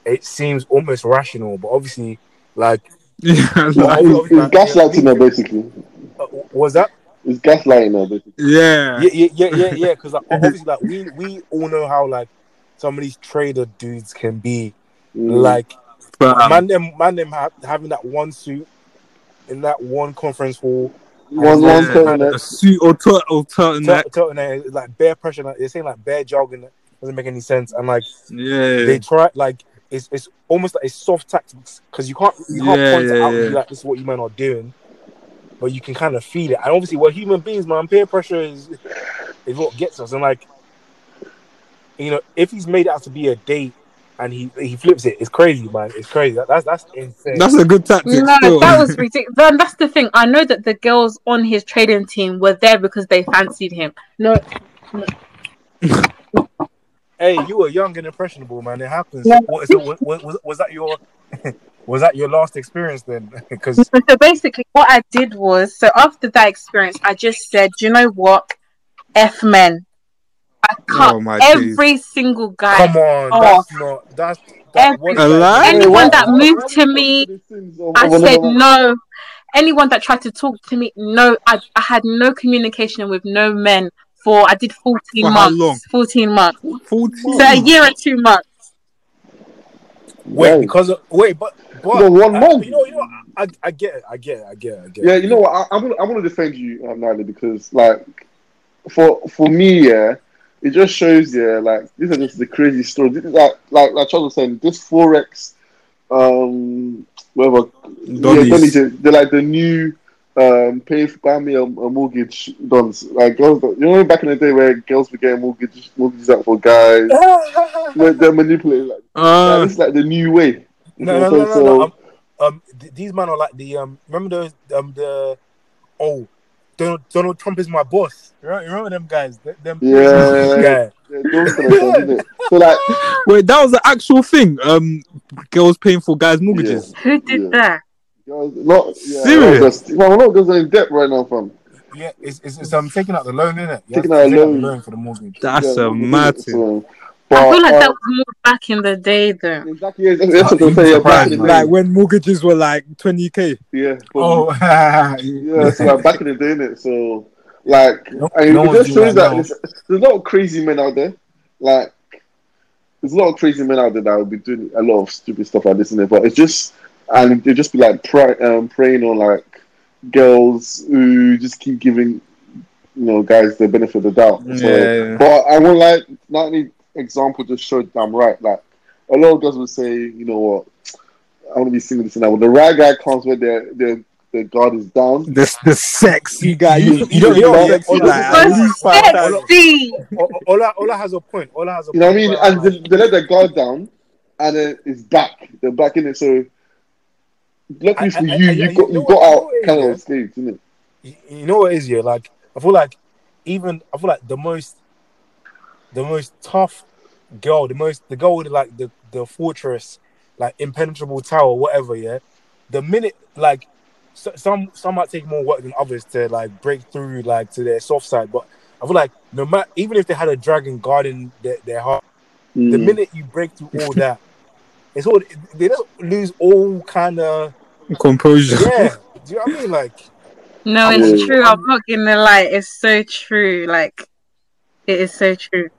it seems almost rational, but obviously, like, Yeah, It's, like- it's gaslighting her, basically. uh, was that? It's gaslighting her, basically. yeah. Yeah, yeah, yeah, yeah, yeah. Because like, obviously, like, we we all know how like some of these trader dudes can be. Mm. Like, Fam. man, them, man, them ha- having that one suit in that one conference hall. one, one turn a suit or tur- or turtleneck. Tell, tell, like bare pressure. Like, they're saying like bare jogging doesn't make any sense, and like. Yeah. they try like it's it's almost like it's soft tactics because you can't you can't Yeah, point it yeah, out and be yeah. like this is what you men are doing, but you can kind of feel it. And obviously, we're human beings, man. Peer pressure is is what gets us. And like, you know, if he's made it out to be a date and he he flips it, it's crazy, man. It's crazy. That, that's that's insane. That's a good tactic. No, still. that was ridiculous. Then that's the thing. I know that the girls on his trading team were there because they fancied him. No, hey, you were young and impressionable, man. It happens. Yeah. What, so, was, was was that your was that your last experience then? Because So, so basically, what I did was, so after that experience, I just said, you know what, f men, I cut Oh, my every single guy. come on, Oh. that's not that's that, what is A lie? Anyone Hey, that moved to me, I said no. Anyone that tried to talk to me, no. I, I had no communication with no men for I did fourteen For how months. long? Fourteen months. 14. So a year and two months. Wait, Right. because of, wait, but but No, one I- month. You know, you know, I, I get it, I get it, I get it, I get it. Yeah, you know what? I, I'm gonna I'm gonna defend you, um, Natalie, because like for for me, yeah, it just shows, yeah, like these are just the crazy stories. This is like like like Charles was saying, this forex, um, whatever, yeah, Donnies. Donnies, they're- they're like the new um pay for buy me a, a mortgage dons. Like girls, you know, back in the day where girls were getting mortgage mortgages out for guys, where they're manipulating. Like, Uh, like, it's like the new way. no, no, So- no, no, so- no. Um, um, th- these men are like the um. Remember those um the oh, Donald Donald Trump is my boss. You remember, you remember them guys? Th- Them Yeah. yeah. Yeah, those kind of stuff. So like, wait, that was the actual thing. Um, girls paying for guys' mortgages. Who did Yeah. that? Guys, not yeah, Serious? Just, man, we're not going in debt right now, fam. Yeah, it's, it's, it's um taking out the loan, isn't it? Taking out a loan. for the mortgage. That's yeah, a we mad thing. so- I feel like uh, that was more back in the day, though. exactly. Yeah, that's, that's what I'm saying. Back in the Like when mortgages were like 20k. Yeah. but- Oh, yeah. So like back in the day, innit? So like, No- I mean, no it one's just shows that that now. there's, there's a lot of crazy men out there. Like, there's a lot of crazy men out there that will be doing a lot of stupid stuff like this, innit? But it's just, and they just be like pray, um, preying on like girls who just keep giving, you know, guys the benefit of the doubt. So, Yeah. But I want like not any example just showed that I'm right. Like a lot of girls would say, you know what, I want to be single this and that. When the right guy comes where their their their guard is down, The, the sexy guy. You- You, you know- you know what, sexy yeah, guy. Ola- At least five But times. sexy. O- Ola, Ola has a point. Ola has a you know what I mean? And they, they let the guard down, and then it's back. They're back in it. So, luckily for I- you, I- you you got you got out kind of unscathed, isn't it? you, know what is yeah? Like I feel like even I feel like the most the most tough girl, the most the girl with like the the fortress, like impenetrable tower, whatever. Yeah, the minute like so, some some might take more work than others to like break through like to their soft side, but I feel like no matter even if they had a dragon guarding their, their heart, the Mm. minute you break through all that, it's all they just lose all kind of Composure. yeah. Do you know what I mean? Like No, Yeah. it's true. I'm not gonna lie. It's so true. Like, it is so true.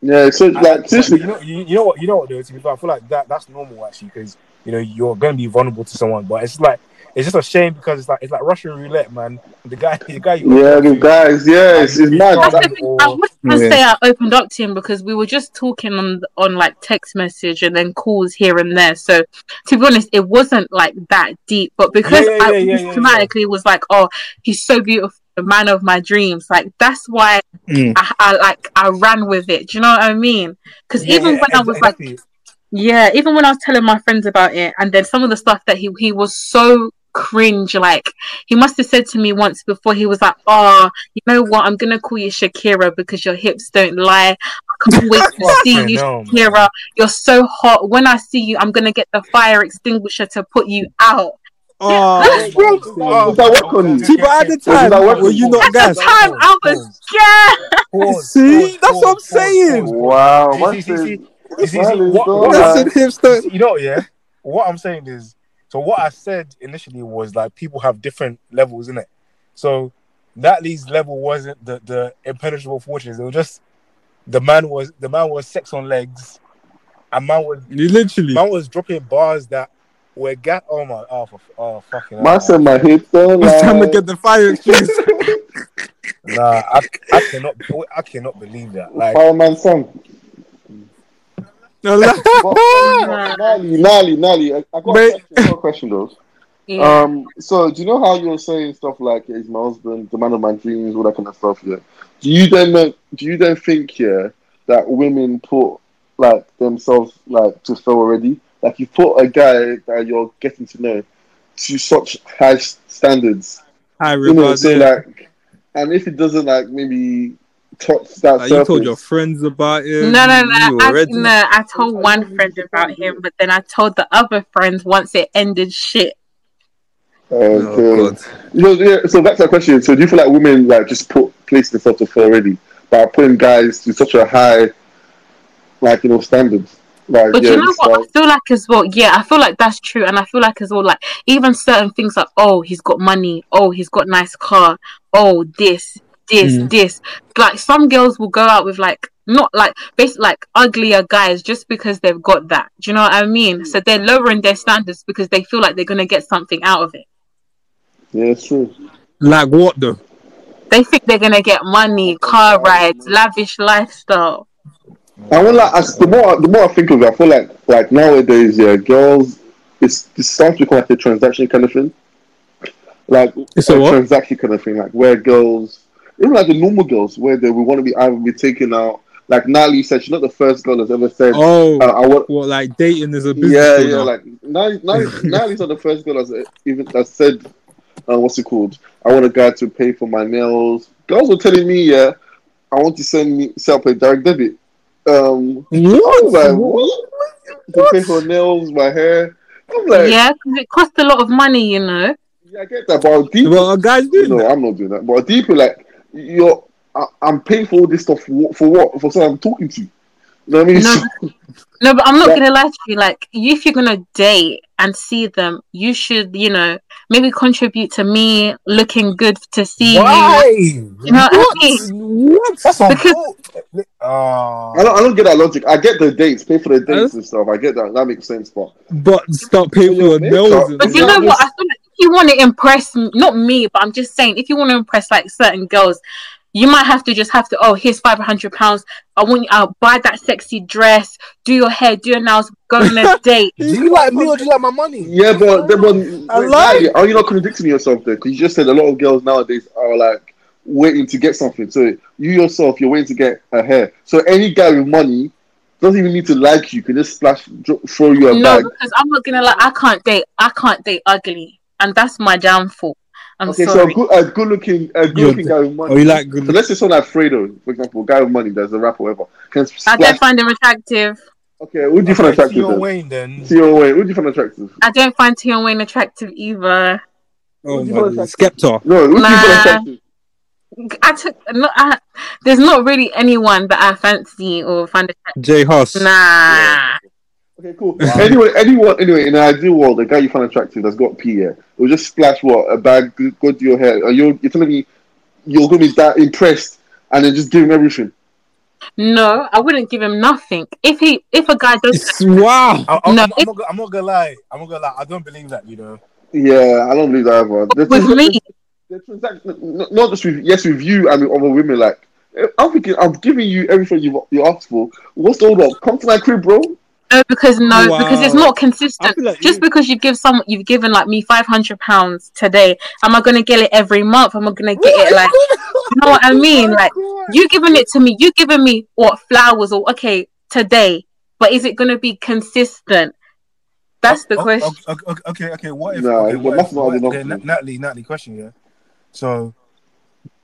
Yeah, so I- like seriously, you know, you, you know what, you know what, though. To be fair, I feel like that that's normal actually, because you know you're going to be vulnerable to someone, but it's like it's just a shame because it's like it's like Russian roulette, man. The guy, the guy, you yeah, the guys, yeah, it's, it's mad. That's the That, thing. I wouldn't Yeah. say I opened up to him because we were just talking on on like text message and then calls here and there. So to be honest, it wasn't like that deep. But because Yeah, yeah, I yeah, yeah, yeah, automatically was like, oh, he's so beautiful, the man of my dreams. Like that's why Mm. I, I like I ran with it. Do you know what I mean? Because Yeah, even yeah, when I was like, yeah, even when I was telling my friends about it, and then some of the stuff that he he was so cringe. Like he must have said to me once before, he was like, "Oh, you know what? I'm gonna call you Shakira because your hips don't lie. I can't wait to see Fucking you, hell, man. Shakira. You're so hot. When I see you, I'm gonna get the fire extinguisher to put you out." Oh, Does oh, oh, oh, that work on you? See, but at the time, that work- were you not At gas? the time, I was scared. See? That's what I'm saying. pause, pause. wow, See, man see, see, says- see, see, see, man is what- so what- hard. That's an hipster. You know, yeah. What I'm saying is, so what I said initially was like people have different levels in it. So Natalie's level wasn't the the impenetrable fortress. It was just the man was the man was sex on legs, and man was You literally. man was dropping bars that were gat. Oh my, oh, for, oh fucking. hell, Man said my hips don't It's time to get the fire extinguisher. Nah, I, I cannot I cannot believe that. Like Fireman son. No, like- But, Nali, Nali, Nali, I, I got, a question, I got a question though. Yeah. Um, so do you know how you're saying stuff like he's my husband, the man of my dreams, all that kind of stuff? Yeah. Do you then do you then think yeah that women put like themselves like to fail already? Like you put a guy that you're getting to know to such high s- standards, High you know. regards. So like, and if it doesn't like maybe touch that Like, you told your friends about it. No, no, no. I, no, I told one friend about him, but then I told the other friends once it ended shit. okay. Oh, God. You know, yeah, so that's the question. So do you feel like women like just put place themselves to fail already by putting guys to such a high, like you know, standards? Like, But yeah, you know this what? I feel like as well. Yeah, I feel like that's true, and I feel like as well, like even certain things like, oh, he's got money. Oh, he's got nice car. Oh, this, this, Mm. this. Like some girls will go out with like not like basically like uglier guys just because they've got that. Do you know what I mean? So they're lowering their standards because they feel like they're gonna get something out of it. yeah, it's true. Like what though? They think they're gonna get money, car rides, lavish lifestyle. I want like as the more the more I think of it, I feel like like nowadays, yeah, girls, it's it starts to become like a transaction kind of thing. Like It's a what? transaction kind of thing, like where girls, even like the normal girls, where they would want to be either be taken out. Like Natalie said, she's not the first girl that's ever said, Oh, uh, "I want." what like dating is a business. Yeah, deal yeah. now. Like Natalie, Natalie, Natalie's not the first girl that's even that said, uh, "What's it called?" I want a guy to pay for my nails. Girls were telling me, "Yeah, I want to send me set up a direct debit." Um, I was like, what? To pay for nails, my hair. I'm like, yeah, Yeah, because it costs a lot of money, you know. Yeah, I get that, but deep, Well, guys doing no, that. I'm not doing that. But deeper, like, you're, I, I'm paying for all this stuff for what? For what? For someone I'm talking to. You know what I mean? No, No, but I'm not Yeah. gonna lie to you. Like, if you're gonna date and see them, you should, you know, maybe contribute to me looking good to see why? you. You know what I mean? What? That's on Because- uh, I don't, I don't get that logic. I get the dates, pay for the dates and stuff. I get that. That makes sense. But But stop paying for Your your nails. But you know what? I feel like if you want to impress, not me, but I'm just saying, if you want to impress like certain girls, you might have to just have to. Oh, here's five hundred pounds. I want you. I'll buy that sexy dress. Do your hair. Do your nails. Go on a date. Do you like me or do you like my money? Yeah, but then when, I wait, like- are you not contradicting yourself there? Because you just said a lot of girls nowadays are like waiting to get something. So you yourself, you're waiting to get a hair. So any guy with money doesn't even need to like you. Can just splash, throw you a No, bag. because I'm not gonna like. I can't date. I can't date ugly, and that's my downfall. I'm Okay, so a good, a good looking, a good looking guy with money. Oh, you like good? So let's say someone like Fredo, for example, a guy with money that's a rapper, whatever. Can I don't find him attractive. Okay, who do you find Okay, attractive? Tion Wayne then. Tion Wayne, who do you find attractive? I don't find Tion Wayne attractive either. Oh What do you my want God. to Skepta. No, who do you find Nah. attractive? I took. No, I, there's not really anyone that I fancy or find attractive. J Hus. Nah. Okay, cool. Anyway, anyone, anyway, in an ideal world, the guy you find attractive that's got P, yeah, will just splash what a bag, go go to your hair. Are you, you're telling me you're gonna be that impressed and then just give him everything? No, I wouldn't give him nothing. If he, if a guy does, It's- wow. I, I'm, No, I'm, if- not, gonna- I'm not gonna lie. I'm not gonna lie. I don't believe that. You know. Yeah, I don't believe that ever. The with transac- me, the transac- not just with yes with you and with other women. Like I'm thinking, I'm giving you everything you you asked for. What's the hold up? Come to my crib, bro. No, because no, Wow. because it's not consistent. like Just you- because you give some, you've given like me five hundred pounds today. Am I gonna get it every month? Am I gonna get it like? You know what I mean? Like you giving it to me, you giving me what flowers or okay today, but is it gonna be consistent? That's the Oh, question. Okay, okay, okay, okay. What if? Nah, okay, what math's if, not what, enough okay, for Natalie, Natalie, question, yeah. So,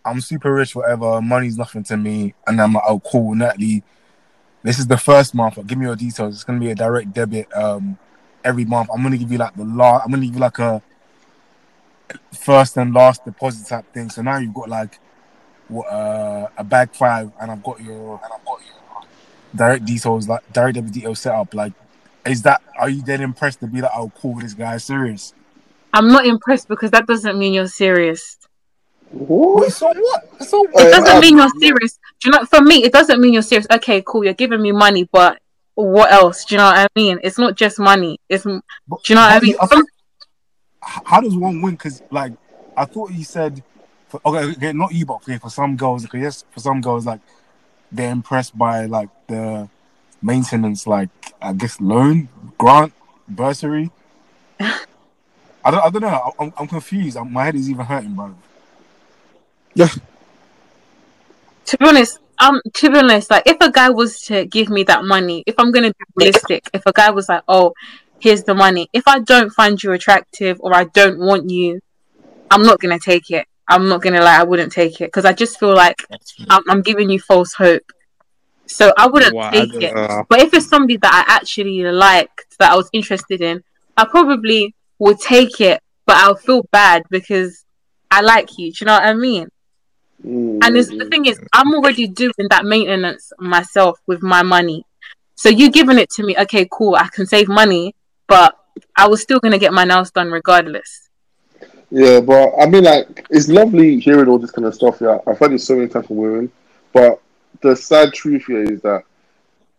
I'm super rich, whatever. Money's nothing to me, and I'm like, oh, cool, Natalie. This is the first month. Give me your details. It's gonna be a direct debit. Um, every month. I'm gonna give you like the last. I'm gonna give you like a first and last deposit type thing. So now you've got like uh, a bag five, and I've got your and I've got your direct details, like direct debit details set up. Like, is that are you then impressed to be like, oh, cool, this guy serious? I'm not impressed because that doesn't mean you're serious. What? So what? So It doesn't Uh, mean you're serious. Do you know? For me, it doesn't mean you're serious. Okay, cool. You're giving me money, but what else? Do you know what I mean? It's not just money. It's do you know what I mean? I Some- how does one win? Because like I thought you said, for, okay, okay, not you, but okay, for some girls, because yes, for some girls, like they're impressed by like the maintenance, like I guess loan, grant, bursary. I don't, I don't know. I'm, I'm confused. I'm, my head is even hurting, bro. To be honest, um, to be honest, like if a guy was to give me that money, if I'm gonna be realistic, if a guy was like, "Oh, here's the money," if I don't find you attractive or I don't want you, I'm not gonna take it. I'm not gonna lie, I wouldn't take it because I just feel like I'm, I'm giving you false hope. So I wouldn't Wow, take don't it. know. But if it's somebody that I actually liked, that I was interested in, I probably would take it, but I'll feel bad because I like you. Do you know what I mean? Mm. And the thing is, I'm already doing that maintenance myself with my money. So you giving it to me, okay, cool. I can save money, but I was still gonna get my nails done regardless. Yeah, but I mean, like, it's lovely hearing all this kind of stuff. Yeah, I've heard it so many times from women, but the sad truth here is that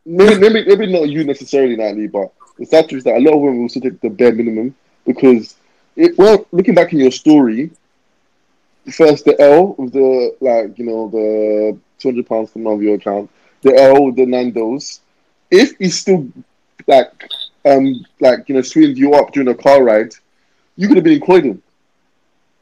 maybe, maybe, maybe not you necessarily, Natalie, but the sad truth is that a lot of women will still take the bare minimum because, it, well, looking back in your story, first the L with the like, you know, the two hundred pounds coming out of your account, the L with the Nando's. If he's still like, um, like you know, sweetened you up during a car ride, you could have been in Croydon.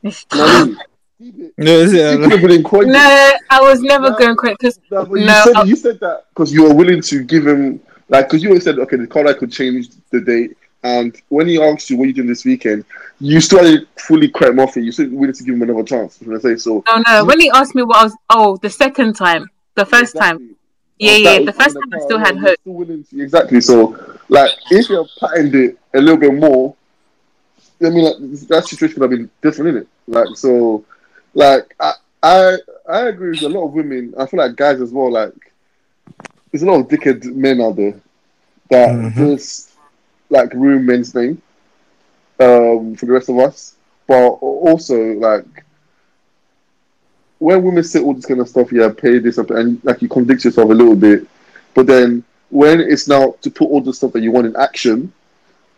You know what I mean? No, is You it? could have been in Croydon. no, I was never No. going quick because No, you No, said you said that because you were willing to give him like because you always said okay the car ride could change the date and when he asked you what you doing this weekend you still fully cracked him off it you still willing to give him another chance I'm gonna say so no, no. When he asked me what I was, oh, the second time, the first time, Exactly. yeah, That yeah. The first time I still had you're hope. still willing to- exactly so like if you patterned it a little bit more I mean like that situation could have been different in it like so like I, I I agree with a lot of women I feel like guys as well like there's a lot of dickhead men out there that Mhm. just like ruin men's name um, for the rest of us. But also like when women say all this kind of stuff, yeah, pay this up, and like you convict yourself a little bit. But then when it's now to put all the stuff that you want in action,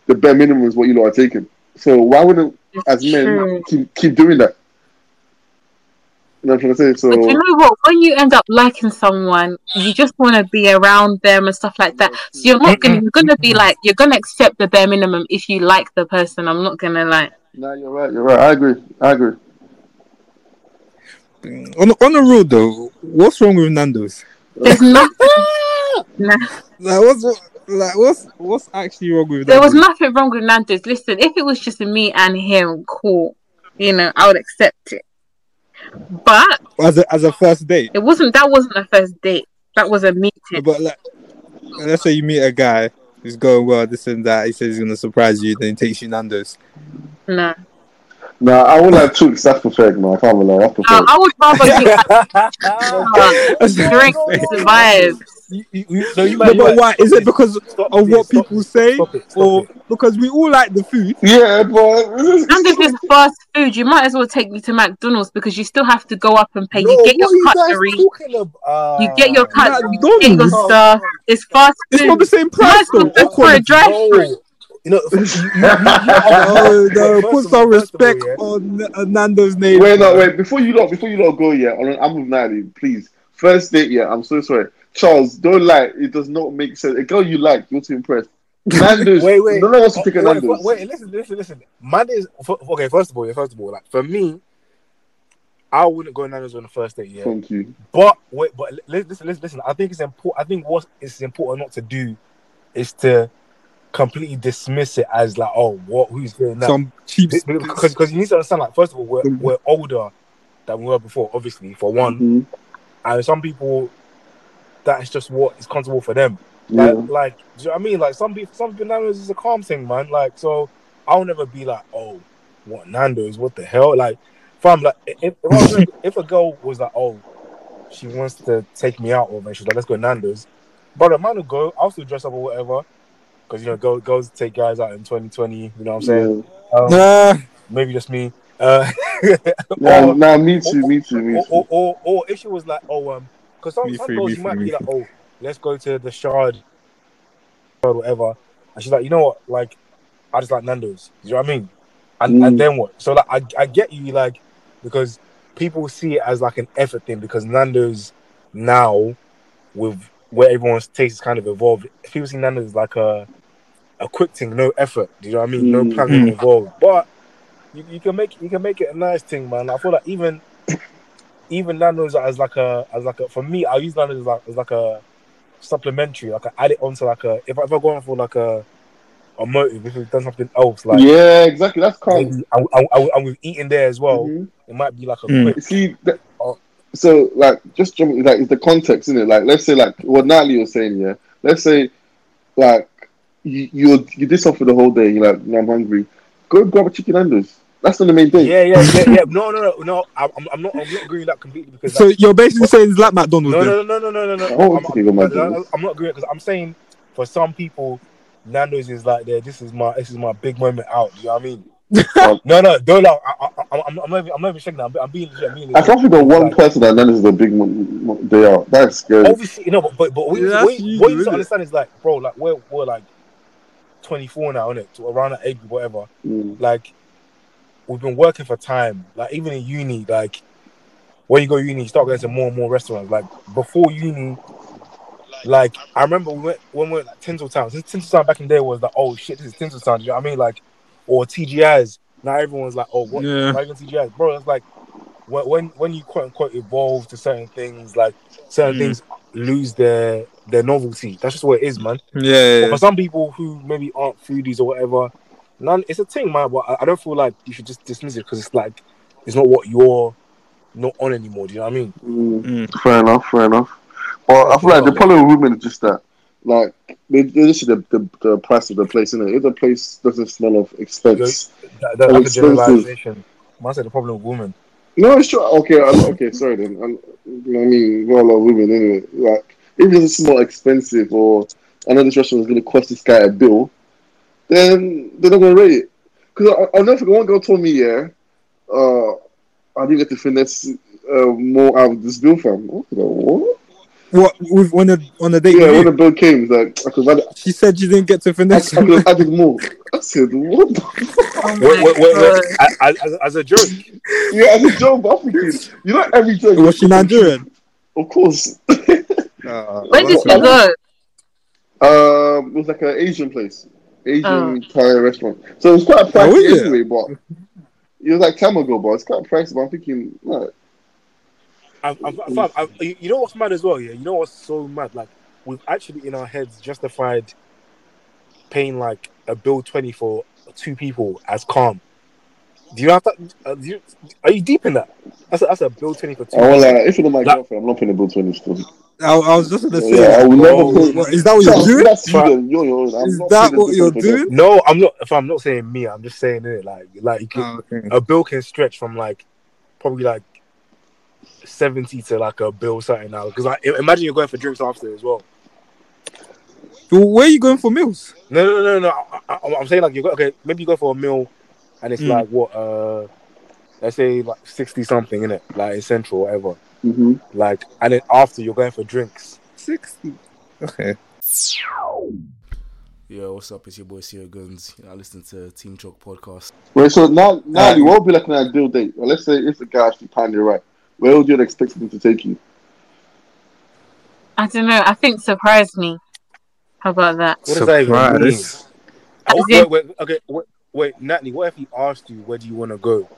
the bare minimum is what you lot are taking. So why wouldn't as men True. keep keep doing that? You know what I'm trying to say? So But you know what? When you end up liking someone, you just want to be around them and stuff like that. So you're not gonna you're gonna be like you're gonna accept the bare minimum if you like the person. I'm not gonna like. no, you're right. You're right. I agree. I agree. Mm, on on the road though, what's wrong with Nando's? There's nothing. nah, Like what's like what's what's actually wrong with there was Nando's? nothing wrong with Nando's. Listen, if it was just me and him, cool. You know, I would accept it. But as a as a first date. it wasn't. That wasn't a first date. That was a meeting. But like, let's say you meet a guy who's going well, this and that. He says he's gonna surprise you, then he takes you Nando's. No, No, I would like tricks. That's pathetic, man. I can't lie. That's I, pathetic. I would rather get That's drink vibes. You- you- you- so you No, might, you but why? Is it because Stop of this, what people this, say, stop it, stop or it. because we all like the food? Yeah, but Nando's is fast food. You might as well take me to McDonald's because you still have to go up and pay. No, you get what are your you guys cutlery. talking about? You get your cutlery. You get your McDonald's? stuff. It's fast It's food. not the same You might price as well though. for a quality. drive-through. You know, you, you, you, you, Oh no! Put of some all- first of all, respect yeah. on uh, Nando's name. wait, no, wait. Before you lot, before you lot go, yeah, I'm with Natalie. Please, first date, yeah. I'm so sorry, Charles. Don't lie. It does not make sense. A girl you like, you're too impressed. Nando's. Wait, wait. No one wants to pick a wait, Nando's. wait, wait, listen, listen, listen. Mondays. Okay, first of all, yeah, first of all, like for me, I wouldn't go Nando's on the first date. Yeah, Thank you. But wait, but li- listen, listen, listen. I think it's important. I think what is important not to do is to completely dismiss it as like, oh, what? Who's doing that? Some cheap. Because because you need to understand, like, first of all, we're, we're older than we were before, obviously, for one. Mhm. And some people, that's just what is comfortable for them. Yeah. Like, like, do you know what I mean? Like, some people, some people, Nando's is a calm thing, man. Like, so I'll never be like, oh, what Nando's? What the hell? Like, fam, like, if if, I was, if a girl was like, oh, she wants to take me out, or and she's like, let's go Nando's, brother, man will go. I'll still dress up or whatever, because you know, girls, girls take guys out in 2020. You know what I'm saying? Um, Nah, maybe just me. Uh, Nah, nah, me too, me too, me or, too. or, or, or if she was like, oh, um, because some, Me some free, girls you might free, be like, oh, let's go to the Shard or whatever, and she's like, you know what, like, I just like Nando's. Do you know what I mean? And Mm. and then what? So like, I I get you, like, because people see it as like an effort thing because Nando's now with where everyone's taste is kind of evolved. People see Nando's like a a quick thing, no effort. Do you know what I mean? No Mm. planning Mm. involved, but you, you can make you can make it a nice thing, man. I feel like even even Nando's as like a as like a for me, I use Nando's as like as like a supplementary. Like I add it onto like a if I if I go on for like a a motive, if we've done something else, like yeah, exactly. That's calm. maybe and, and, and, and we've eaten there as well, Mhm. it might be like a Mm. quick. See, that, Oh. so like, just jumping, like, it's the context, isn't it? Like, let's say, like, what Natalie was saying, yeah. Let's say, like, you you, you did something the whole day. You're like, no, I'm hungry. Go grab a chicken Nando's. That's not the main thing. Yeah, yeah, yeah, yeah. No, no, no, no. I'm, I'm not. I'm not agreeing with that completely because. so like, you're basically saying it's like McDonald's. no, then. no, no, no, no, no, no. I want I'm, I'm, I'm not agreeing because I'm saying for some people, Nando's is like there. This is my this is my big moment out. You know what I mean? no, no, don't laugh. I, I, I, I'm, I'm not even, I'm not even shaking that. I'm, I'm being legit. I'm being I can't think of one Like, person that Nando's is a big mo- mo- day out. That's scary. Obviously, you know, but but, but what, you, Yeah, what, that's you- you, what you need isn't to it? understand is like, bro, like we're we're like 24 now, innit? To around that age, whatever. Mm. Like we've been working for time. Like even in uni, like when you go uni, you start going to more and more restaurants. Like before uni, like I remember we went when we went like Tinseltown. Since Tinseltown back in the day was like, oh shit, this is Tinseltown. You know what I mean? Like or TGI's. Now everyone's like, oh, what? Yeah. Why even TGI's, bro? It's like when when when you quote unquote evolve to certain things, like certain Mm. things lose their their novelty. That's just what it is, man. Yeah, yeah, yeah. for some people who maybe aren't foodies or whatever, none. It's a thing, man. But I, I don't feel like you should just dismiss it because it's like it's not what you're not on anymore. Do you know what I mean? Mm. Mm. Fair enough, fair enough. Well, I feel like the problem with women is just that, like, they, they just see the, the, the price of the place, innit? If the place doesn't smell of expense. That, that, that's a expensive. generalization. Man said the problem with women. No, it's true. Okay, I- okay, sorry then. I'm, you know what I mean? We're all women anyway. Like, if it doesn't smell expensive or I know this restaurant is going to cost this guy a bill, then they're not going to rate it. Because I'll never forget, one girl told me, yeah, uh, I didn't get to finesse uh, more out of this bill, fam. I was like, what? What with on a on a date Yeah, when the bill came, like, I could have She said you didn't get to I finesse. could have added more. I said, what the? Oh Wait, wait, wait, wait. As, as, as a joke. Yeah, as a joke, but I'm thinking, you know, every joke. Was she Nigerian? Of course. Uh, Where did you go? Um, it was like an Asian place, Asian Oh. Thai restaurant. So it was quite Oh, pricey is it? anyway, but it was like time ago, but it's quite pricey. But I'm thinking, no, I'm, I'm, I'm, I'm, you you know what's mad as well, yeah? You know what's so mad? Like, we've actually in our heads justified paying like a bill 20 for two people as calm. Do you have that? Uh, do you, are you deep in that? That's a, that's a bill 20 for two I will, uh, if you're my Like- girlfriend, I'm not paying a bill 20 still. I, I was just gonna say. Yeah, I will never Oh, pay. What, is that what you're doing? That's you then. You're. I'm Is that what you're doing? No, I'm not. If I'm not saying me, I'm just saying it. Like, like you can, Oh, okay. a bill can stretch from like probably like seventy to like a bill something now. Because like, imagine you're going for drinks after as well. Well, where are you going for meals? No, no, no, no. I, I, I'm saying like you go okay. Maybe you go for a meal, and it's Mm. like what uh, let's say like sixty something in it, like in central whatever. Mm-hmm. Like, and then after you're going for drinks. Sixty. Okay. Yo, what's up? It's your boy Sierra Guns. You know, I listen to Team Chalk podcast. Wait, so now, now, Uh, what would be like an ideal date? Well, let's say if the guy actually planned it right, where would you expect him to take you? I don't know. I think surprise me. How about that? What does that even mean? Surprise. Oh, wait, wait, okay, wait, wait, Natalie. What if he asked you where do you want to go?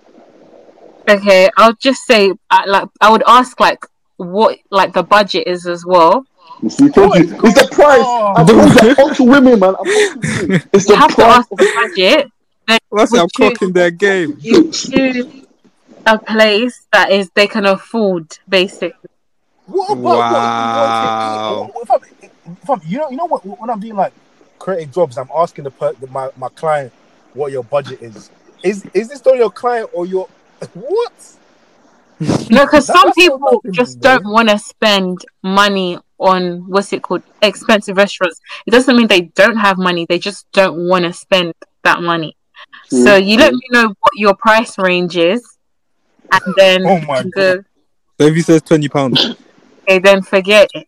Okay, I'll just say, I, like, I would ask like what like the budget is as well. You see, told you, it's the price. Oh. I'm talking to- to women, man. I'm to women. It's You the have to ask the budget. That's Would I'm you- their game. You choose a place that is they can afford, basically. What, Wow. What, what, if I'm, if I'm, you know, you know what? When I'm doing like creating jobs, I'm asking the, per, the my my client what your budget is. Is is this still your client or your what? No, because some people just man. don't want to spend money on what's it called expensive restaurants. It doesn't mean they don't have money; they just don't want to spend that money. So you let me know what your price range is, and then Oh my god, So if he says twenty pounds, Okay, then forget it.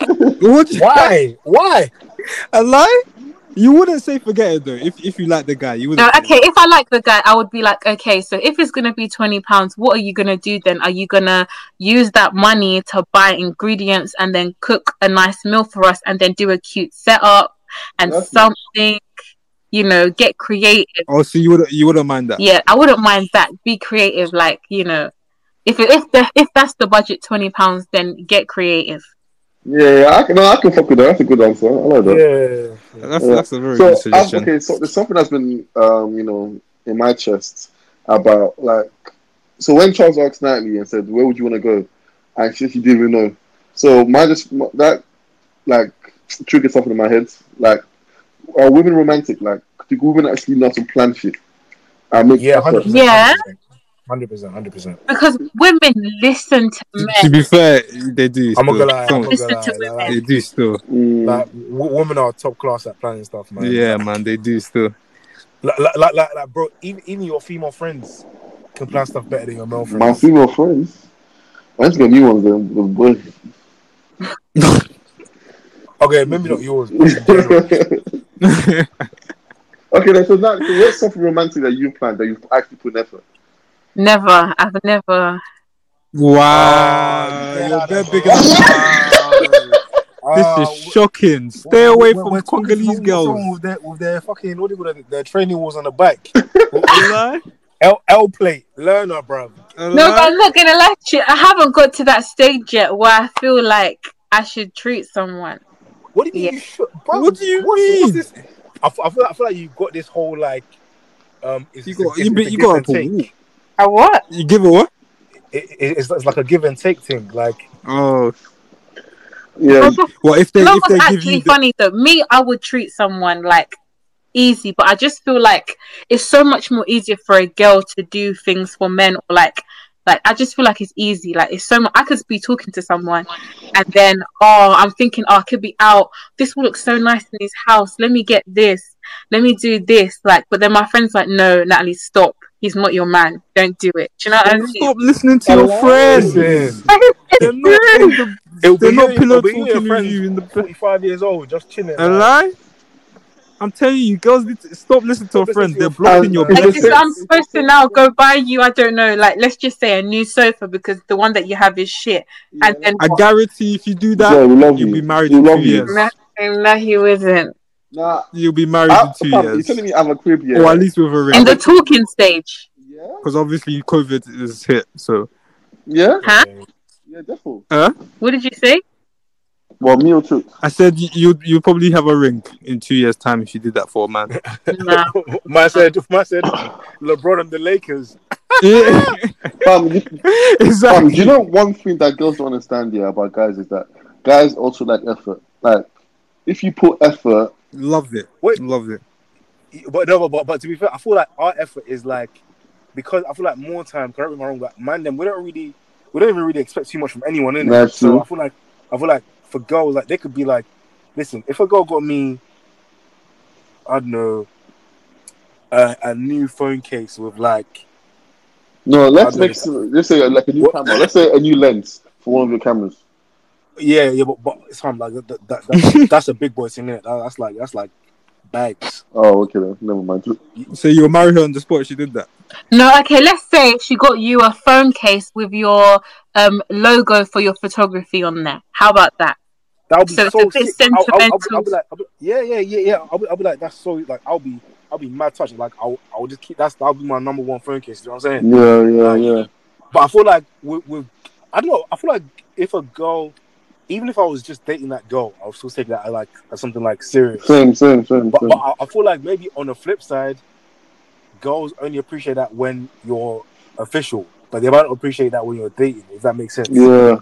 what? Why? Why? A lie? You wouldn't say forget it though. If if you like the guy, you wouldn't. say okay. If I like the guy, I would be like, okay. So if it's gonna be twenty pounds, what are you gonna do then? Are you gonna use that money to buy ingredients and then cook a nice meal for us, and then do a cute setup and That's something? You know, get creative. Oh, so you would you wouldn't mind that? Yeah, I wouldn't mind that. Be creative, like you know, if it, if the if that's the budget, twenty pounds, then get creative. Yeah, yeah, I can, no, I can fuck with that. That's a good answer. I like that. Yeah. That's Yeah. that's a very So, good I've- suggestion. okay, so there's something that's been, um, you know, in my chest about like, so when Charles asked Natalie and said, "Where would you want to go?" and she, she didn't even know. So my just that like triggered something in my head. Like, are women romantic? Like, do women actually know how to plan shit? And make Yeah, hundred percent. Yeah. Hundred percent, hundred percent. Because women listen to men. To be fair, they do. I'm not still. gonna lie. I'm not Listen gonna to lie. women. Like, They do still. Mm. like w- women are top class at planning stuff, man. Yeah, man, they do still. Like, like, like, like, like, bro, even, even your female friends can plan stuff better than your male friends. My friends. female friends. I just got new ones. Then, with boys. Okay, maybe not yours. But in general. okay, so now, so what's something romantic that you planned that you actually put effort? Never. I've never. Wow, Oh, you're yeah, very big. right. This is shocking. Stay we're- away we're- from we're talking to Congolese someone girls. with their, with their fucking what do you call it? Their training was on the bike. Lie? L L plate, learner, bro. No, but lie? I'm not gonna lie. I haven't got to that stage yet where I feel like I should treat someone. What do you mean, Yeah. you should, bro? What do you what's- mean? what's this? I, f- I feel, I feel like you've got this whole like, um, it's, You it's a got give- you, a you got and to take. A what? You give it what? It, it, it's, it's like a give and take thing. Like, Oh, Yeah, well, if they You if what's they give actually you the, funny though? Me, I would treat someone like easy, but I just feel like it's so much more easier for a girl to do things for men or like like I just feel like it's easy. Like it's so much I could be talking to someone and then oh I'm thinking, oh I could be out. This will look so nice in his house. Let me get this. Let me do this. Like but then my friend's like, No, Natalie, stop. He's not your man. Don't do it. Do you know what I mean? stop listening to your friends. They're not the they're not you, pillow it'll be you and talking with friends, you in the 45 years old, just chilling. A lie? I'm telling you, girls need to stop listening to a Stop friend. They're blocking your man. Like, Listen. I'm supposed to now go buy you, I don't know, like let's just say a new sofa because the one that you have is shit, and then I what? guarantee if you do that, we love you'll you. be married We in love two you. years. no, no, he wasn't Nah, You'll be married I, in two years. you're years. telling me I have a crib, yeah? Or at least with a ring. in the talking stage. yeah, Because obviously COVID is hit. So, yeah, Huh? yeah, definitely. uh, What did you say? Well, me or Chooks. I said you you you probably have a ring in two years' time if you did that for a man. No. Man said, man said, LeBron and the Lakers. yeah, Fam, you, exactly. do you know one thing that girls don't understand yeah about guys is that guys also like effort. Like, if you put effort, Loved it. Wait. Loved it. But no, but, but to be fair, I feel like our effort is like because I feel like more time. Correct me if I'm wrong, but man, them we don't really, we don't even really expect too much from anyone in it. That's So true. I feel like I feel like for girls, like they could be like, listen, if a girl got me, I don't know, a, a new phone case with like, no, let's make don't let's say like a new What? camera. Let's say a new lens for one of your cameras. Yeah, yeah, but, but it's fine. Like that, that, that's, that's a big boy thing, innit? That, that's like that's like bags. Oh, okay then. Never mind. So you were married her on the spot. She did that. No, okay, let's say she got you a phone case with your um logo for your photography on there. How about that? That would be So so, it's a bit sick. I'll, I'll, I'll, be- I'll be sentimental. like, I'll be, yeah, yeah, yeah, yeah. I'll be, I'll be like, that's so like, I'll be, I'll be mad touched. Like, I'll, I'll just keep that's that'll be my number one phone case. You know what I'm saying? Yeah, yeah, yeah. But I feel like with, with I don't know. I feel like if a girl, even if I was just dating that girl, I would still take that I like as something like serious. Same, same, same, But, same. but I, I feel like maybe on the flip side, girls only appreciate that when you're official, but they might not appreciate that when you're dating. If that makes sense. Yeah.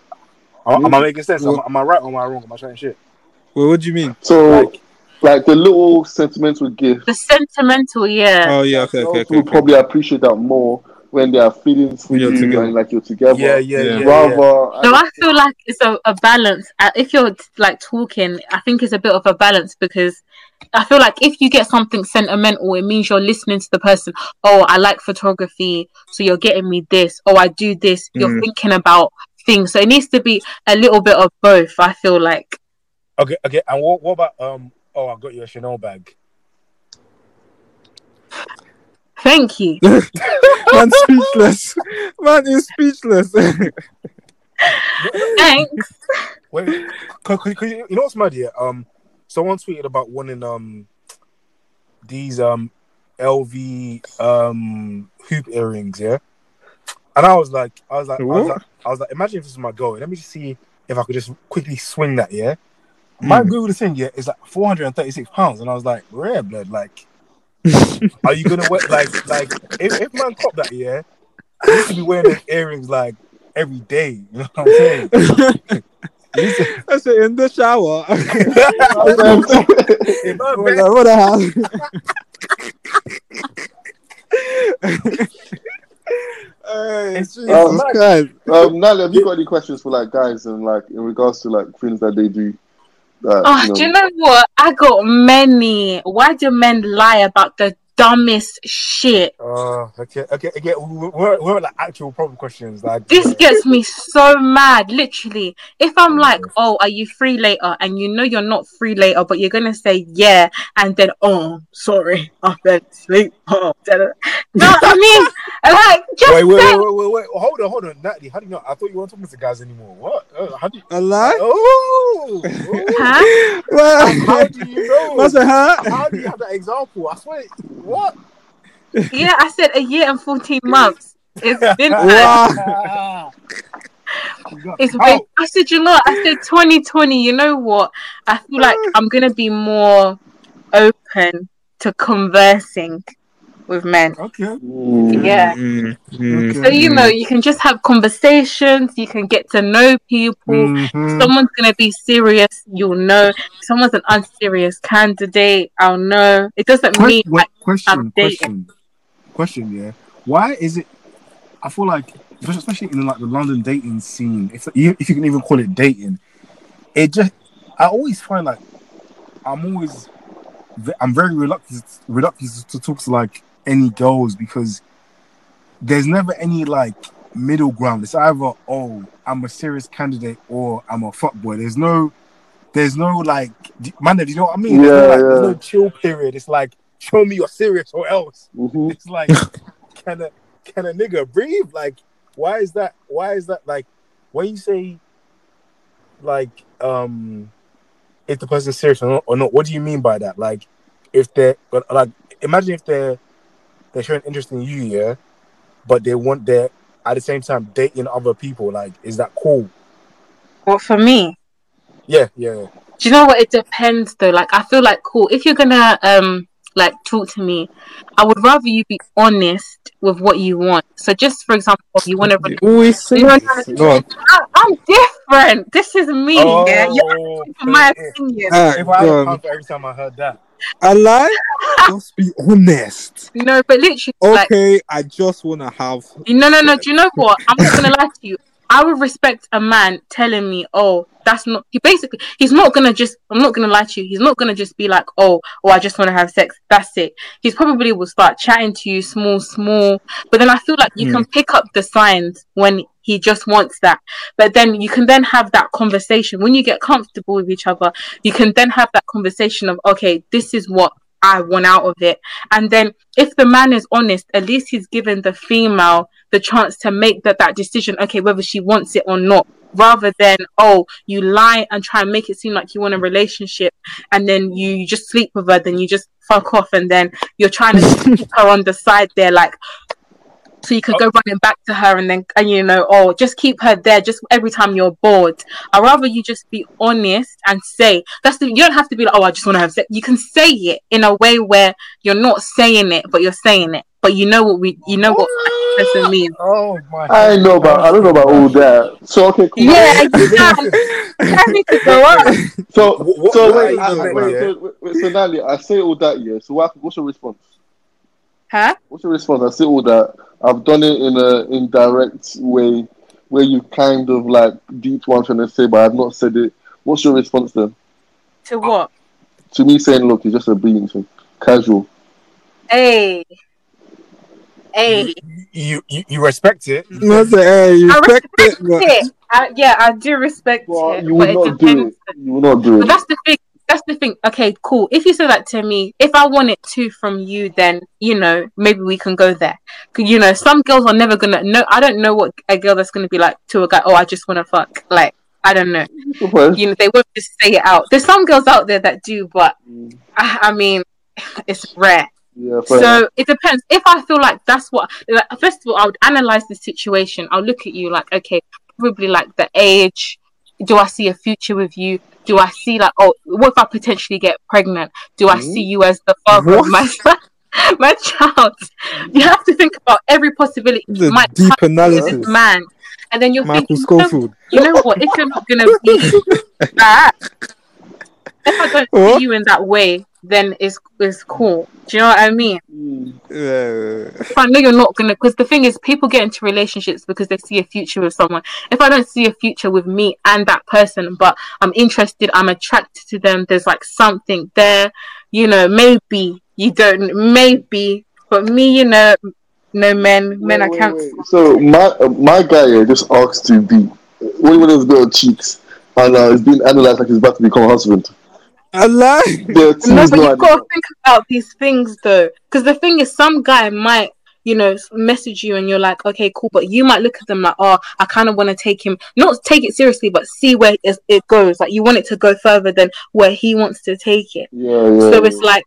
Am, am I making sense? Am, Well- am I right or am I wrong? Am I trying shit? Well, what do you mean? So, Like- like, the little sentimental gift, The sentimental, yeah. Oh yeah, okay, girls okay, okay. will okay. probably appreciate that more when they are feeling for you're you together. and like you're together. Yeah, yeah, Yeah. yeah. Rather, So I feel like it's a, a balance. Uh, If you're like talking, I think it's a bit of a balance because I feel like if you get something sentimental, it means you're listening to the person. Oh, I like photography, so you're getting me this. Oh, I do this. You're Mm. thinking about things. So it needs to be a little bit of both. I feel like. Okay, okay. And what, what about um? Oh, I got you a Chanel bag. Thank you. Man, speechless. Man is speechless. Thanks. Wait, cause, cause, 'cause you know what's mad here? Um, someone tweeted about wanting um these um LV um hoop earrings, yeah. And I was like, I was like, I was like, I was like, imagine if this is my goal. Let me just see if I could just quickly swing that, yeah. My Mm. Google thing, yeah, is like four hundred and thirty-six pounds, and I was like, rare blood, like. Are you gonna wear like like if, if man cop that yeah, you need to be wearing those earrings like every day. You know what I'm saying? You need to- I said in the shower. In my what the, what the hell? Hey, It's- Jesus it's mad. Christ. um, Natalie, have you got any questions for like guys and like in regards to like things that they do? That, Oh, you know, do you know what? I got many. Why do men lie about the dumbest shit? Uh, okay, okay, okay. We're, we're like actual proper questions. Like This gets me so mad, literally. If I'm like, oh, are you free later? And you know you're not free later, but you're gonna say yeah, and then oh, sorry, I fell asleep. Oh, da- da- no, I mean, like, just wait, wait, say, wait, wait, wait, wait. Hold on, hold on, Natalie. How do you know? I thought you weren't talking to guys anymore. What? Uh, how do you? A lie? Oh, oh. huh? Well, how do you know? I said, huh? How do you have that example? I swear. What? Yeah, I said a year and 14 months. It's been Wow. It's Oh. been, I said, you know. I said 2020. You know what? I feel like I'm gonna be more open to conversing with men. Okay. mm, Yeah. Mm, mm, So you know, you can just have conversations. You can get to know people. Mhm. Someone's gonna be serious, you'll know. If someone's an unserious candidate, I'll know. It doesn't mean Que- wait, like, question, question, question. Yeah, why is it? I feel like, especially in like the London dating scene, if you if you can even call it dating, it just I always find like I'm always I'm very reluctant reluctant to talk to like any goals because there's never any like middle ground. It's either oh I'm a serious candidate or I'm a fuckboy. There's no, there's no like, man, do you know what I mean? There's, no, Yeah, there's yeah. no chill period. It's like, show me you're serious or else. Mhm. It's like, can a can a nigga breathe? Like, why is that? Why is that? Like, when you say, like, um, if the person's serious or not, or not, what do you mean by that? Like, if they're but, like, imagine if they're they're showing interest in you, yeah, but they want their at the same time dating other people. Like, is that cool? What for me? Yeah, yeah. yeah. Do you know what? It depends though. Like I feel like cool. If you're gonna um like talk to me, I would rather you be honest with what you want. So just for example, you want to. You always say No, no, this. no. Go on. I, I'm different. This is me. yeah, you're Oh, asking for my opinion. Alright, If I had a on. pound for every time I heard that, I lie. Just be honest. No, but literally, like Okay, I just wanna have. No, no, no. Do you know what? I'm not gonna lie to you. I would respect a man telling me, "Oh, that's not." He basically, he's not gonna just. I'm not gonna lie to you. He's not gonna just be like, "Oh, oh, I just want to have sex." That's it. He's probably will start chatting to you, small, small. But then I feel like you Hmm. can pick up the signs when he just wants that. But then you can then have that conversation when you get comfortable with each other. You can then have that conversation of, "Okay, this is what." I want out of it. And then if the man is honest, at least he's given the female the chance to make that, that decision, okay, whether she wants it or not, rather than, oh, you lie and try and make it seem like you want a relationship and then you, you just sleep with her, then you just fuck off and then you're trying to keep her on the side there, like, so you could go running back to her and then, and you know, oh, just keep her there just every time you're bored. I'd rather you just be honest and say, that's the, you don't have to be like, oh, I just want to have sex. You can say it in a way where you're not saying it, but you're saying it. But you know what we, you know what that person means. oh my. I know about I don't know about all that. So okay, cool. Yeah, you can. I need to go up. So What- what- so what wait, are you uh, wait, so, wait, wait, so Natalie, I say all that, yeah. So what, what's your response? Huh? What's your response? I say all that. I've done it in a indirect way where you kind of like deep one trying to say, but I've not said it. What's your response then? To what? To me saying, look, it's just a being thing. Casual. Hey. Hey. You, you you respect it. No, say, hey, you I respect it, it. I, yeah, I do respect Well, it. you but will it not do depends. it. You will not do But it. that's the thing. That's the thing. Okay, cool. If you say that to me, if I want it too from you, then you know maybe we can go there. You know, some girls are never gonna. No, I don't know what a girl that's gonna be like to a guy. Oh, I just want to fuck. Like I don't know. Surprise. You know, they won't just say it out. There's some girls out there that do, but Mm, I, I mean, it's rare. Yeah, fair enough. So it depends. If I feel like that's what, like, first of all, I would analyze the situation. I'll look at you like, okay, probably like the age. Do I see a future with you? Do I see like, oh, what if I potentially get pregnant? Do I Mhm. see you as the father of my my child? You have to think about every possibility. Might deep analysis. this man, and then you're Michael thinking, you know, you know what? If you're not gonna be that, if I don't What? see you in that way, then it's it's cool. Do you know what I mean? Mm, Yeah. if I know you're not gonna, because the thing is, people get into relationships because they see a future with someone. If I don't see a future with me and that person, but I'm interested, I'm attracted to them, there's like something there, you know, maybe you don't, maybe, but me, you know, no men, men wait, are wait. So my uh, my guy here just asked to be when when his little cheeks and uh, it's being analyzed like he's about to become a husband. I lie. There No, but you've gotta think about these things though, because the thing is, some guy might, you know, message you and you're like, okay, cool, but you might look at them like, oh, I kind of want to take him, not take it seriously, but see where it, it goes. Like you want it to go further than where he wants to take it. Yeah, yeah. So it's like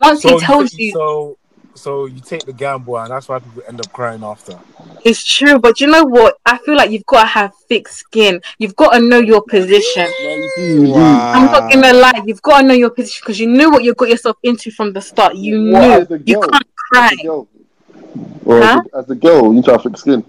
once So he tells you, you, so so you take the gamble, and that's why people end up crying after. it's true, but you know what? I feel like you've got to have thick skin. You've got to know your position. Wow. I'm not gonna lie, you've got to know your position because you knew what you got yourself into from the start. You What, knew as a you can't cry. As a girl. Or Huh? as, a, as a girl, you need to have thick skin.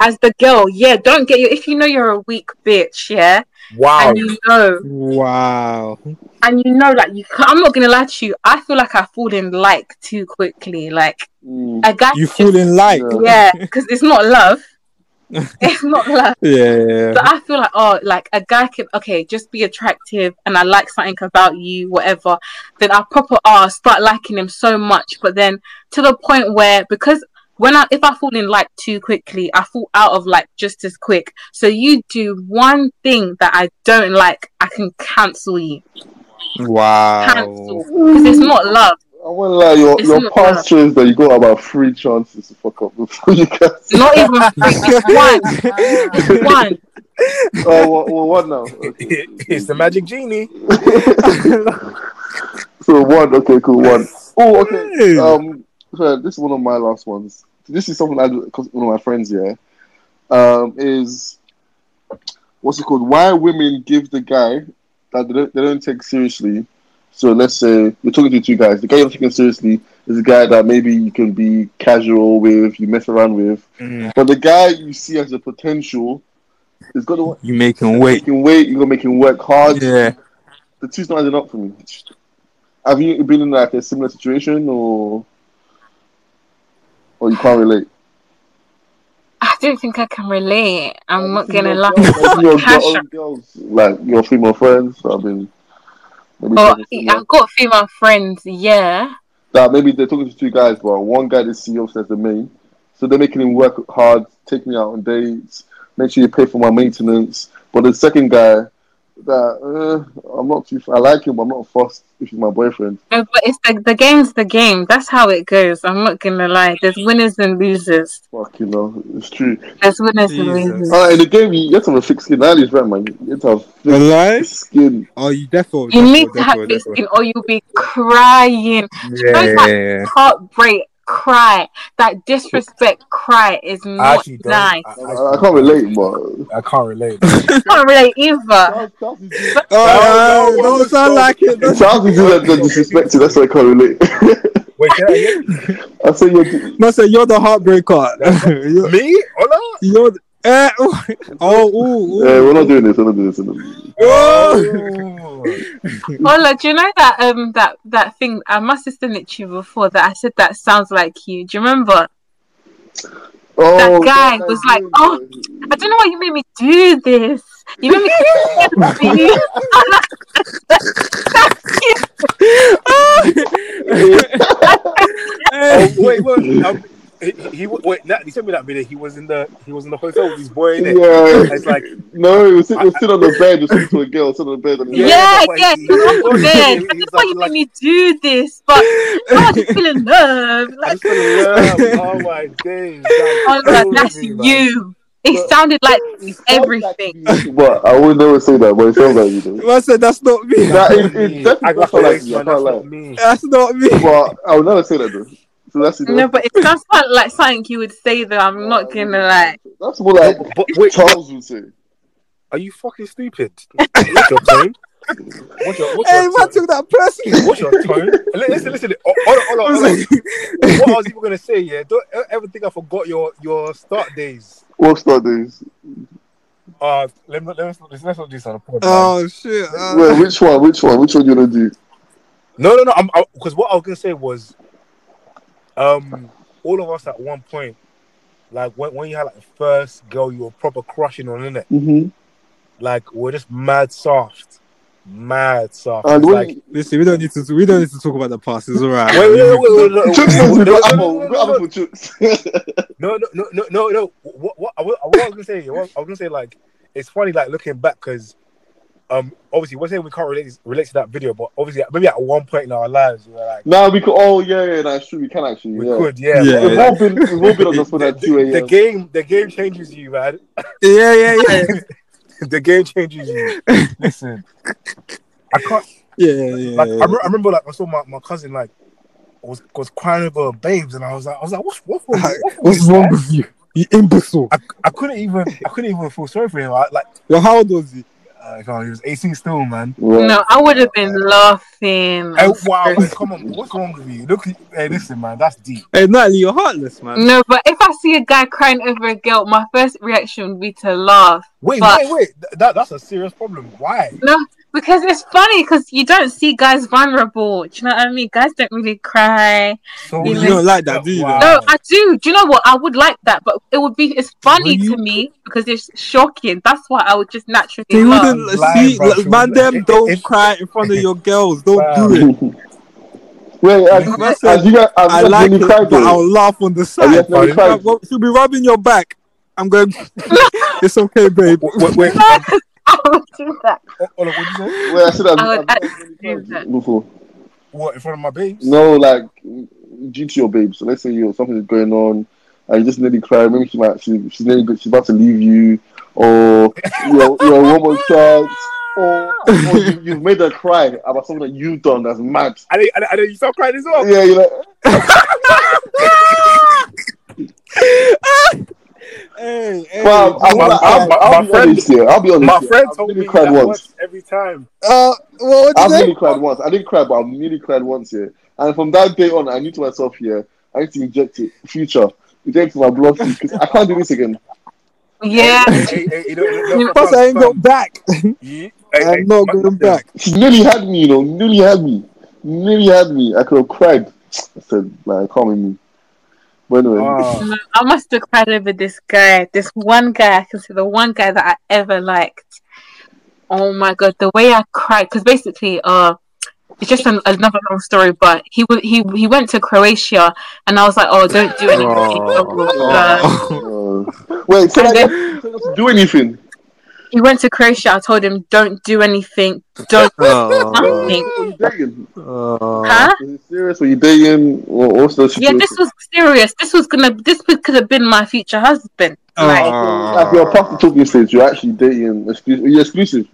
As the girl, yeah, don't get you if you know you're a weak bitch, yeah, Wow. and you know, Wow. and you know, like you, I'm not gonna lie to you. I feel like I fall in like too quickly. Like Mm. a guy, You just- fall in like. Yeah. yeah, because it's not love. it's not love. Yeah. So I feel like, oh, like a guy can, okay, just be attractive and I like something about you, whatever. Then I proper, oh, start liking him so much. But then to the point where, because when I if I fall in like too quickly, I fall out of like just as quick. So you do one thing that I don't like, I can cancel you. Wow. Cancel because it's not love. I won't lie, your, It's your not past shows that you got about three chances to fuck up before you can. Not even three, it's one. It's one. Oh, what, what, what now? Okay. it's the magic genie. So one, okay, cool, one. Oh, okay. Um, so this is one of my last ones. This is something I do because one of my friends here. Um, is what's it called? Why women give the guy that they don't, they don't take seriously. So let's say you're talking to two guys. The guy you're taking seriously is a guy that maybe you can be casual with, you mess around with. But the guy you see as a potential is got to You make him wait. make him wait. You're gonna make him work hard Yeah. the two's not adding up for me. Have you been in like a similar situation, or or you can't relate? I don't think I can relate. I'm not gonna lie. like, your girls, like your female friends. I've been. Maybe Oh. I've got female friends, yeah. that maybe they're talking to two guys, but one guy see obviously as the main, so they're making him work hard, take me out on dates, make sure you pay for my maintenance. But the second guy, that uh, I'm not too. I like him, but I'm not fussed if he's my boyfriend. No, but it's the the game's the game. That's how it goes. I'm not gonna lie. There's winners and losers. Fuck, you know, it's true. There's winners and losers. Uh, in the game, you have to have a thick skin. That is right, man. You have to have thick Alive? skin. Oh, you definitely. You need to have defo, this skin, or you'll be crying. Yeah, know yeah, yeah. Heartbreak cry. That disrespect cry is not actually don't. nice. I, I, I, I can't relate, but I can't relate. I can't relate either. Oh, No, no, don't no, sound like it. it sounds like that that disrespect you. That's why I can't relate. Wait, can I hear say you're. Must say you're the heartbreaker. you're, me? Hola? you're the, eh, oh, oh, ooh, ooh. Yeah, we're not doing this. We're not doing this. We're not doing this. Oh. Ola, do you know that um that that thing? I must have sent it to you before. That I said that sounds like you. Do you remember? Oh, That guy that was guy like, did. "Oh." I don't know why you made me do this. You made me do this. Oh, wait, wait. He, he wait. Nat, he sent me that video. He was in the he was in the hotel with his boy in it. Yeah. It's like No, he was sitting, he was sitting on the bed, just talking to a girl, sitting on the bed. And Yeah, Yeah, but yeah, he- you're on the bed. I he's don't know why you like- made me do this, but I just feel in love. I Like, just fell in love. Oh my days. oh, That's like, that's crazy, man. you. It sounded like everything. But I would never say that, but it sounds like you do. I said that's not me. That's is, not it definitely I got like you, I can't lie. not me. That's not me. But I would never say that though. So that's you know, No, but it sounds like- like something you would say though. I'm not gonna lie. That's more like But, but wait, Charles would say. are you fucking stupid? What's your tone? What's your, what's Hey, your man, tone? took that personally. What's your tone? Listen, listen. Oh, hold on, hold on, hold on. What I was even gonna say, yeah. Don't ever think I forgot your your start days. What start days? Uh, let me let's let's not do this on a pod. man. Oh shit. Uh, Wait, which one? Which one? Which one you gonna do? No, no, no. I'm because what I was gonna say was, um, all of us at one point, like when, when you had like the first girl you were proper crushing on, innit? Mm-hmm. Like we're just mad soft, mad soft. And when like, listen, we don't need to. We don't need to talk about the past. It's alright. wait, wait, wait, wait, wait, wait, Chooks wait, wait, we no, got no, apple, no, we got no, apple for Chooks. no, no, no, no, no, no. What, what, I was, what I was gonna say, what I was gonna say, like, it's funny, like looking back, because, um, obviously, we're saying we can't relate relate to that video, but obviously, maybe at one point in our lives, we were like, Nah, we could. Oh yeah, yeah, that's true. We can actually. we yeah. could, yeah. Yeah. but, We've like, all been, we've all been on the phone at two the, the game, the game changes you, man. Yeah, yeah, yeah, the game changes you. Listen, I can't. yeah, yeah. Like, yeah. I, remember, I remember, like, I saw my, my cousin like was was crying over babes, and I was like, I was like, what's what's wrong? Like, What's, What's wrong with you? You imbecile. I, I couldn't even I couldn't even feel sorry for him. I, like, Well, how old was he? Uh, God, he was 18 still, man. Yeah. No, I would have been laughing. Hey, I'm wow, sorry. man, come on, what's wrong with you? Look, hey, listen, man, that's deep. Hey, Natalie, you're heartless, man. No, but if I see a guy crying over a girl, my first reaction would be to laugh. Wait, But- wait, wait. Th- That that's a serious problem. Why? No, because it's funny because you don't see guys vulnerable. Do you know what I mean? Guys don't really cry. So You You don't like that, do you? Wow. No, I do. Do you know what? I would like that, but it would be it's funny you? to me because it's shocking. That's why I would just naturally They laugh. wouldn't Lying, see, bro. like, man. Them don't it- cry in front of your girls. Don't Wow. do it. Wait, uh, have, I have said, you guys, have I you guys like it, cried but? I'll laugh on the side. guys never Pardon? cried? Well, she'll be rubbing your back. I'm going. it's okay, babe. Wait, wait, I would do that. oh, oh, what did you say? Wait, I said I've, I would I've actually do that. before. What in front of my babes? No, like due to your babe. So let's say you something is going on, and you just nearly cry. Maybe she might she, she's nearly she's about to leave you, or you're you're a woman child, or, or you, you've made her cry about something that you've done that's mad. And then, and I didn't, I didn't you start crying as well. Yeah, you're like, Hey, hey. well, I'll, my- I'll, my- I'll, my be friend- honest here. I'll be honest. My here. friend I've told nearly me cried that once. once every time. uh, what I've did nearly cried once. I didn't cry, but I've nearly cried once here. And from that day on, I knew to myself here, I need to inject it. Future, inject my blood because I can't do this again. Yeah. Hey, hey, hey, you know, you know, Plus, I ain't going back. yeah, hey, hey, I'm not man, going back. She nearly had me, you know, nearly had me. Nearly had me. I could have cried. I said, like, call me. But anyway, Ah, No, I must have cried over this guy. This one guy, I can say the one guy that I ever liked. Oh my god, the way I cried because basically, uh, it's just an, another long story. But he w- he he went to Croatia, and I was like, oh, don't do anything. Uh, uh, wait, so And like, then- you said not to do anything. He went to Croatia. I told him, don't do anything. Don't oh. do nothing. Were you? Oh. Huh? Was it serious? Were you dating? What, what's the Yeah, this was serious. This was gonna. This could have been my future husband. Oh. Like, Like, you're past the talking stage. You're actually dating. Exclusive. You're exclusive.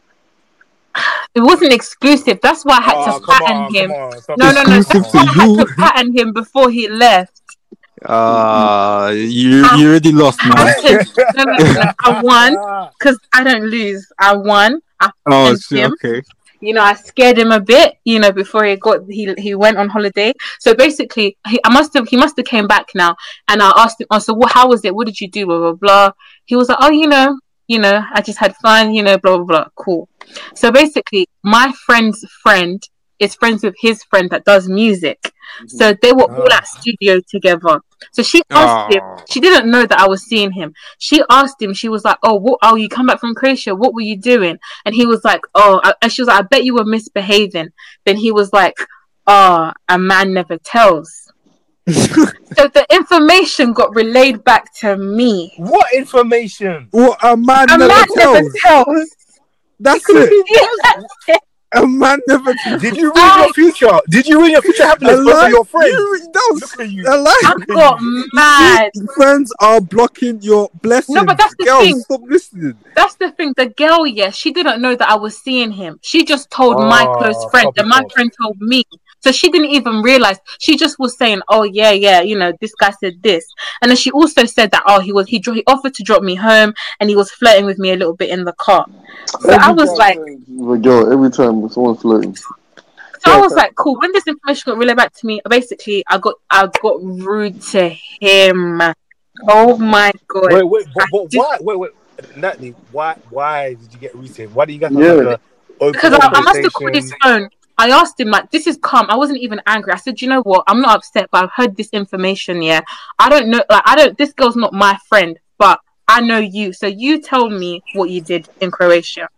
it wasn't exclusive. That's why I had oh, to come pattern on, him. come on, No, no, no. That's why I had to pattern him before he left. Uh, you you already lost, man. I, no, no, no, no. I won Ah, because I don't lose. I won. I Oh, patterned shit, him. okay. You know, I scared him a bit. You know, before he got he he went on holiday. So basically, he, I must have he must have came back now, and I asked him. I said, "What? How was it? What did you do?" Blah blah blah. He was like, "Oh, you know, you know, I just had fun. You know, blah blah blah. Cool." So basically, my friend's friend is friends with his friend that does music. So they were all at ah. studio together. So she asked ah. him. Oh. She didn't know that I was seeing him. She asked him. She was like, "Oh, what? Oh, you come back from Croatia? What were you doing?" And he was like, "Oh," and she was like, "I bet you were misbehaving." Then he was like, "Oh, a man never tells." so the information got relayed back to me. What information? What a man A never man tells. never tells. That's it. Yeah, that's it. A man never. Did you ruin your future? Did you ruin your future happiness A because lie- of your friends? You, that was Look at you. a lie. I got mad. Friends are blocking your blessings. No, but that's the Girls, thing. stop listening. That's the thing. The girl, yes, she didn't know that I was seeing him. She just told my Oh, close friend, and my friend told me. So she didn't even realize. She just was saying, "Oh yeah, yeah, you know, this guy said this," and then she also said that, "Oh, he was he, dro- he offered to drop me home, and he was flirting with me a little bit in the car." So I was like, the girl every time someone's flirting. so I was like, "Cool." When this information got relayed back to me, basically, I got I got rude to him. Oh my god! Wait, wait, but, but just- why? Wait, wait, Natalie, why? Why did you get retained? Why do you guys have Yeah. like a open because I, I must have called his phone. I asked him like, "This is calm." I wasn't even angry. I said, "You know what? I'm not upset, but I've heard this information. Yeah, I don't know. Like, I don't. This girl's not my friend, but I know you. So you tell me what you did in Croatia."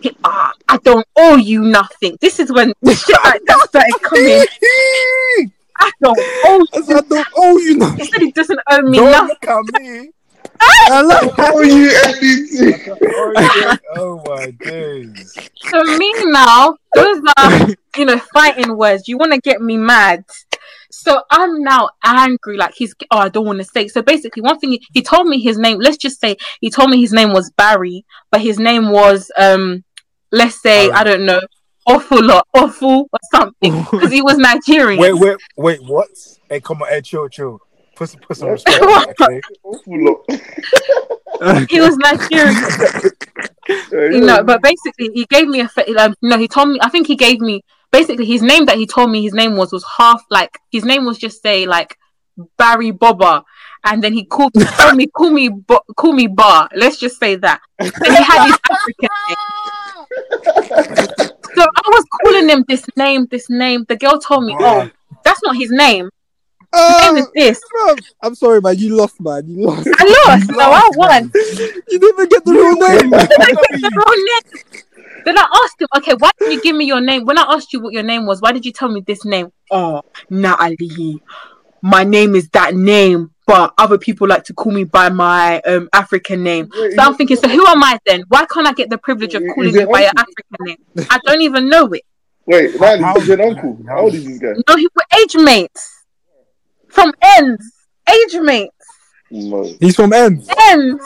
He, ah, I don't owe you nothing. This is when the shit like that started coming. I don't owe I you. said, I don't owe you nothing. He said he doesn't owe me Don't nothing. look at me. I like Oh, you anything? oh, my days. So me now, those are you know fighting words. You want to get me mad. So I'm now angry. Like he's oh I don't want to say. So basically, one thing he, he told me his name. Let's just say he told me his name was Barry, but his name was um let's say Barry. I don't know awful or awful or something because he was Nigerian. Wait, wait, wait. What? Hey, come on, hey, chill, chill. Put some, put some respect. on it, okay? He was Nigerian. you know, but basically he gave me a fa- um, no, he told me I think he gave me basically his name that he told me his name was was half like his name was just say like Barry Bobber. And then he called told me call me Bo- call me Bar. Let's just say that. And he had his African name. So I was calling him this name this name. The girl told me oh that's not his name his name is Oh, this I'm sorry, man. You lost, man. You lost. I lost so I won You didn't even get the real name. the wrong name. Then I asked him, okay, why didn't you give me your name? When I asked you what your name was, why did you tell me this name? Oh, Natalie. My name is that name, but other people like to call me by my um African name. So I'm thinking, so who am I then? Why can't I get the privilege of calling you by your? African name? I don't even know it. Wait, Natalie, How- is your uncle? How old is this guy? No, he were age mates from ends. Age mates. No. He's from ends. Ends.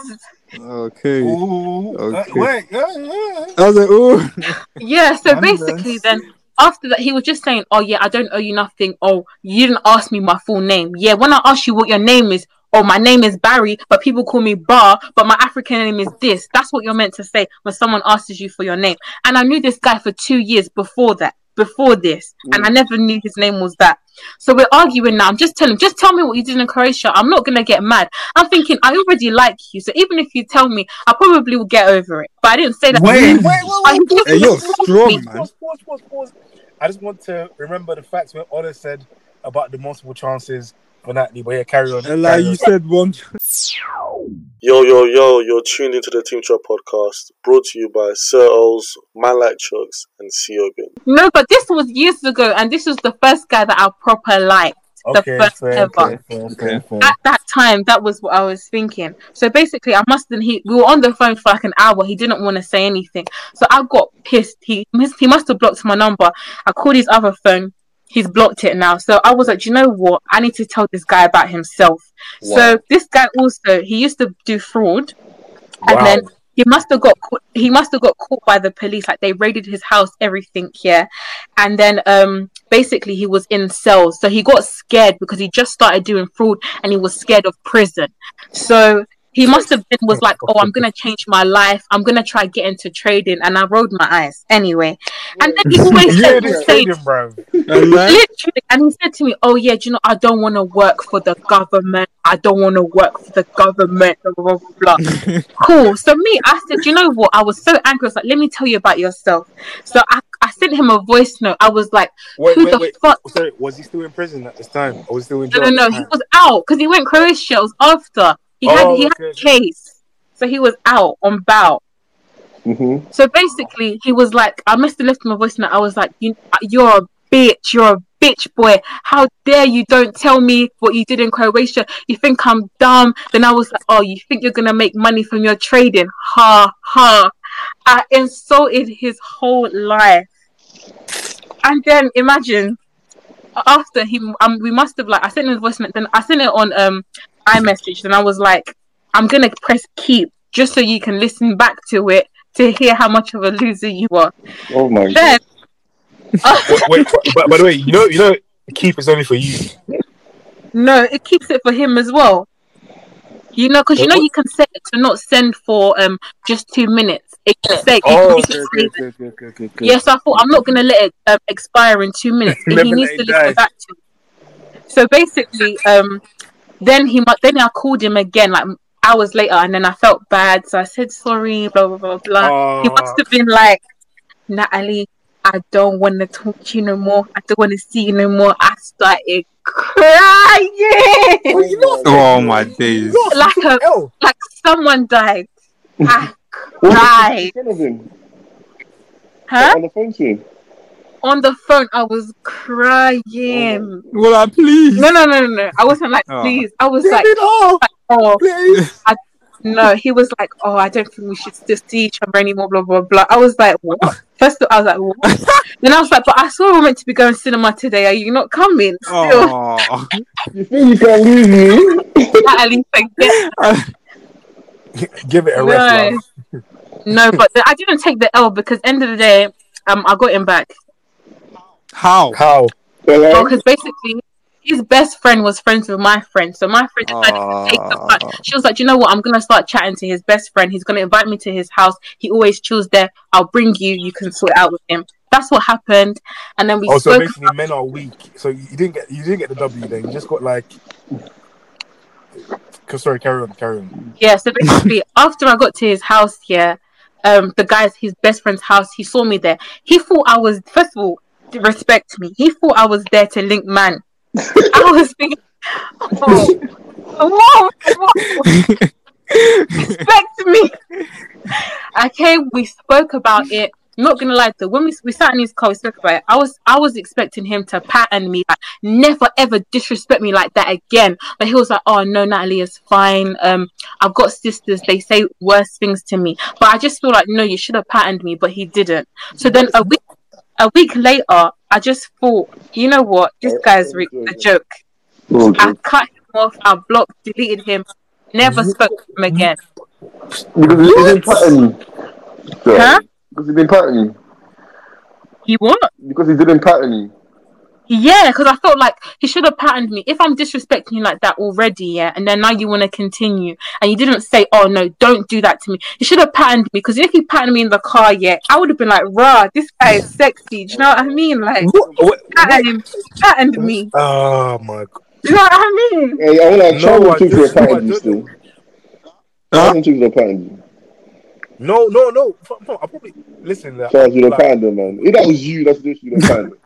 Okay. Ooh, uh, Okay. wait, yeah, yeah. I was like, ooh. Yeah, so Numbers. basically then after that he was just saying, Oh yeah, I don't owe you nothing. Oh, you didn't ask me my full name. Yeah, when I asked you what your name is, oh my name is Barry, but people call me Bar, but my African name is this. That's what you're meant to say when someone asks you for your name. And I knew this guy for two years before that, before this, and I mm. never knew his name was that. So we're arguing now. I'm just telling him, just tell me what you did in Croatia. I'm not gonna get mad. I'm thinking I already like you, so even if you tell me, I probably will get over it. But I didn't say that. Wait, wait, I wait, wait. Hey, you're just- strong, man. Pause, pause, pause, pause. I just want to remember the facts what Ola said about the multiple chances for Natalie. But yeah, carry on. And like carry you on. said, one. Yo, yo, yo, you're tuned into the Team Trap podcast brought to you by Sir Ols, Man Like Chugs, and Siogun. No, but this was years ago, and this was the first guy that I proper liked. the first fair, ever. fair, fair, fair, fair. At that time, that was what I was thinking. So basically, I must have he we were on the phone for like an hour. He didn't want to say anything, so I got pissed. He he must have blocked my number. I called his other phone. He's blocked it now. So I was like, "Do you know what? I need to tell this guy about himself. So this guy also he used to do fraud, and Wow. then he must have got caught, he must have got caught by the police. Like they raided his house, everything here, and then um basically he was in cells. So he got scared because he just started doing fraud and he was scared of prison. So he must have been was oh, like, oh, I'm gonna change my life. I'm gonna try get into trading, and I rolled my eyes. Anyway. And then he always said ain't the just same trading, bro. Literally and he said to me oh yeah do you know i don't want to work for the government. I don't want to work for the government. Blah, blah, blah, cool. So me i said you know what? I was so angry. I was like let me tell you about yourself. So i, I sent him a voice note. I was like Wait, who wait, the wait. fuck Sorry, was he still in prison at this time? Or was he still in no jail? no at no. he was out because he went croatia. It was after he had Oh, he had a case so he was out on bail Mm-hmm. So basically, he was like, I must have left a voice note. I was like, you, you're a bitch. You're a bitch, boy. How dare you don't tell me what you did in Croatia? You think I'm dumb? Then I was like, oh, you think you're going to make money from your trading? Ha, ha. I insulted his whole life. And then imagine, after he, um, we must have like, I sent him a voice note, then I sent it on um iMessage, and I was like, I'm going to press keep just so you can listen back to it to hear how much of a loser you are. Oh my Then, god. wait, wait, but by the way, you know, you know, keep is only for you. no, it keeps it for him as well. You know, because you know you can set it to not send for um just two minutes. It can say, Oh, okay, okay, okay, okay, okay, okay. Yes, I thought I'm not gonna let it um, expire in two minutes. but he needs to listen back to. it. So basically, um, then he mu- then I called him again like hours later, and then I felt bad, so I said sorry, blah blah blah blah. he Ah, must have been like, Natalie, I don't want to talk to you no more. I don't want to see you no more. I started crying oh my days. like a Hell, like someone died. I What was cried, in front of him? huh? On the phone to him. On the phone, I was crying. Well, I please. No, no, no, no, no. I wasn't like, Oh. please. I was like, it all, oh, please. no. He was like, oh, I don't think we should just see each other anymore, blah, blah, blah. I was like, what? First, I was like, what? then I was like, but I saw we meant to be going to cinema today. Are you not coming? Oh. You think you can leave me? Natalie, forget. Give it a No. rest, love. No, but I didn't take the L because end of the day, um, I got him back. How? How? Hello? because basically his best friend was friends with my friend. So my friend decided to take the fight. Ah. She was like, you know what? I'm gonna start chatting to his best friend. He's gonna invite me to his house. He always chills there. I'll bring you. You can sort it out with him. That's what happened. And then we Oh, so spoke. basically, men are weak. So you didn't get you didn't get the W. Then you just got like. Sorry, carry on, carry on. Yeah. So basically, after I got to his house, yeah, um, the guy's his best friend's house. He saw me there. He thought I was first of all respect me. He thought I was there to link man. I was thinking, oh, whoa, whoa. respect me. Okay, we spoke about it. not gonna lie though, when we we sat in his car, we spoke about it. I was I was expecting him to pattern me, like never ever disrespect me like that again. But he was like, "Oh no, Natalie is fine. Um, I've got sisters. They say worse things to me." But I just feel like, no, you should have patterned me, but he didn't. So then a week a week later, I just thought, you know what, this oh, guy's oh, re- a joke. Oh, I cut him off. I blocked, deleted him, never spoke to him again. Because he didn't pattern you. So, Huh? Because he didn't pattern you. He what? Because he didn't pattern you. Yeah, because I felt like he should have patterned me. If I'm disrespecting you like that already, yeah, and then now you want to continue, and you didn't say, "Oh no, don't do that to me," you should have patterned me. Because if he patterned me in the car, yeah, I would have been like, "Rah, this guy is sexy." Do you know what I mean? Like, What- what- patterned him, patterned me. Oh my god. Do you know what I mean? Hey, I want to No, try I to think don't. of a pattern you still. don't. I don't think of a pattern you. No, no, no. I probably listen. Like, Charles, you don't like, pattern them, man. If that was you, that's the issue. You don't pattern them.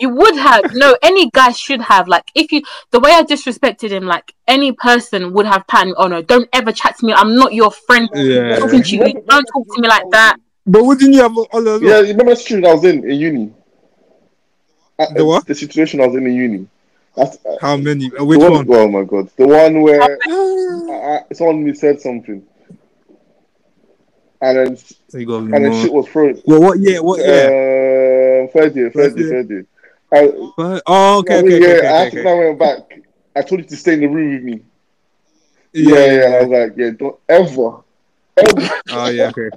You would have no. Any guy should have like if you the way I disrespected him, like any person would have patterned. Oh no, don't ever chat to me. I'm not your friend. Yeah. Talking to you, don't talk to me like that. But wouldn't you have all of those? Yeah, you remember the situation I was in in uni? Uh, The what? The situation I was in in uni. That's, uh, How many? Uh, Which one, one? Oh my god, the one where I, I, someone said something, and then So you got and then shit was thrown. Well, what year? What year? Uh, third year, third First year, year. third year. I, What? Oh, okay, I okay, yeah, okay, I okay, think I went back. I told you to stay in the room with me. Yeah, Yeah, yeah. I was like, yeah, don't ever, ever. Oh, yeah, okay.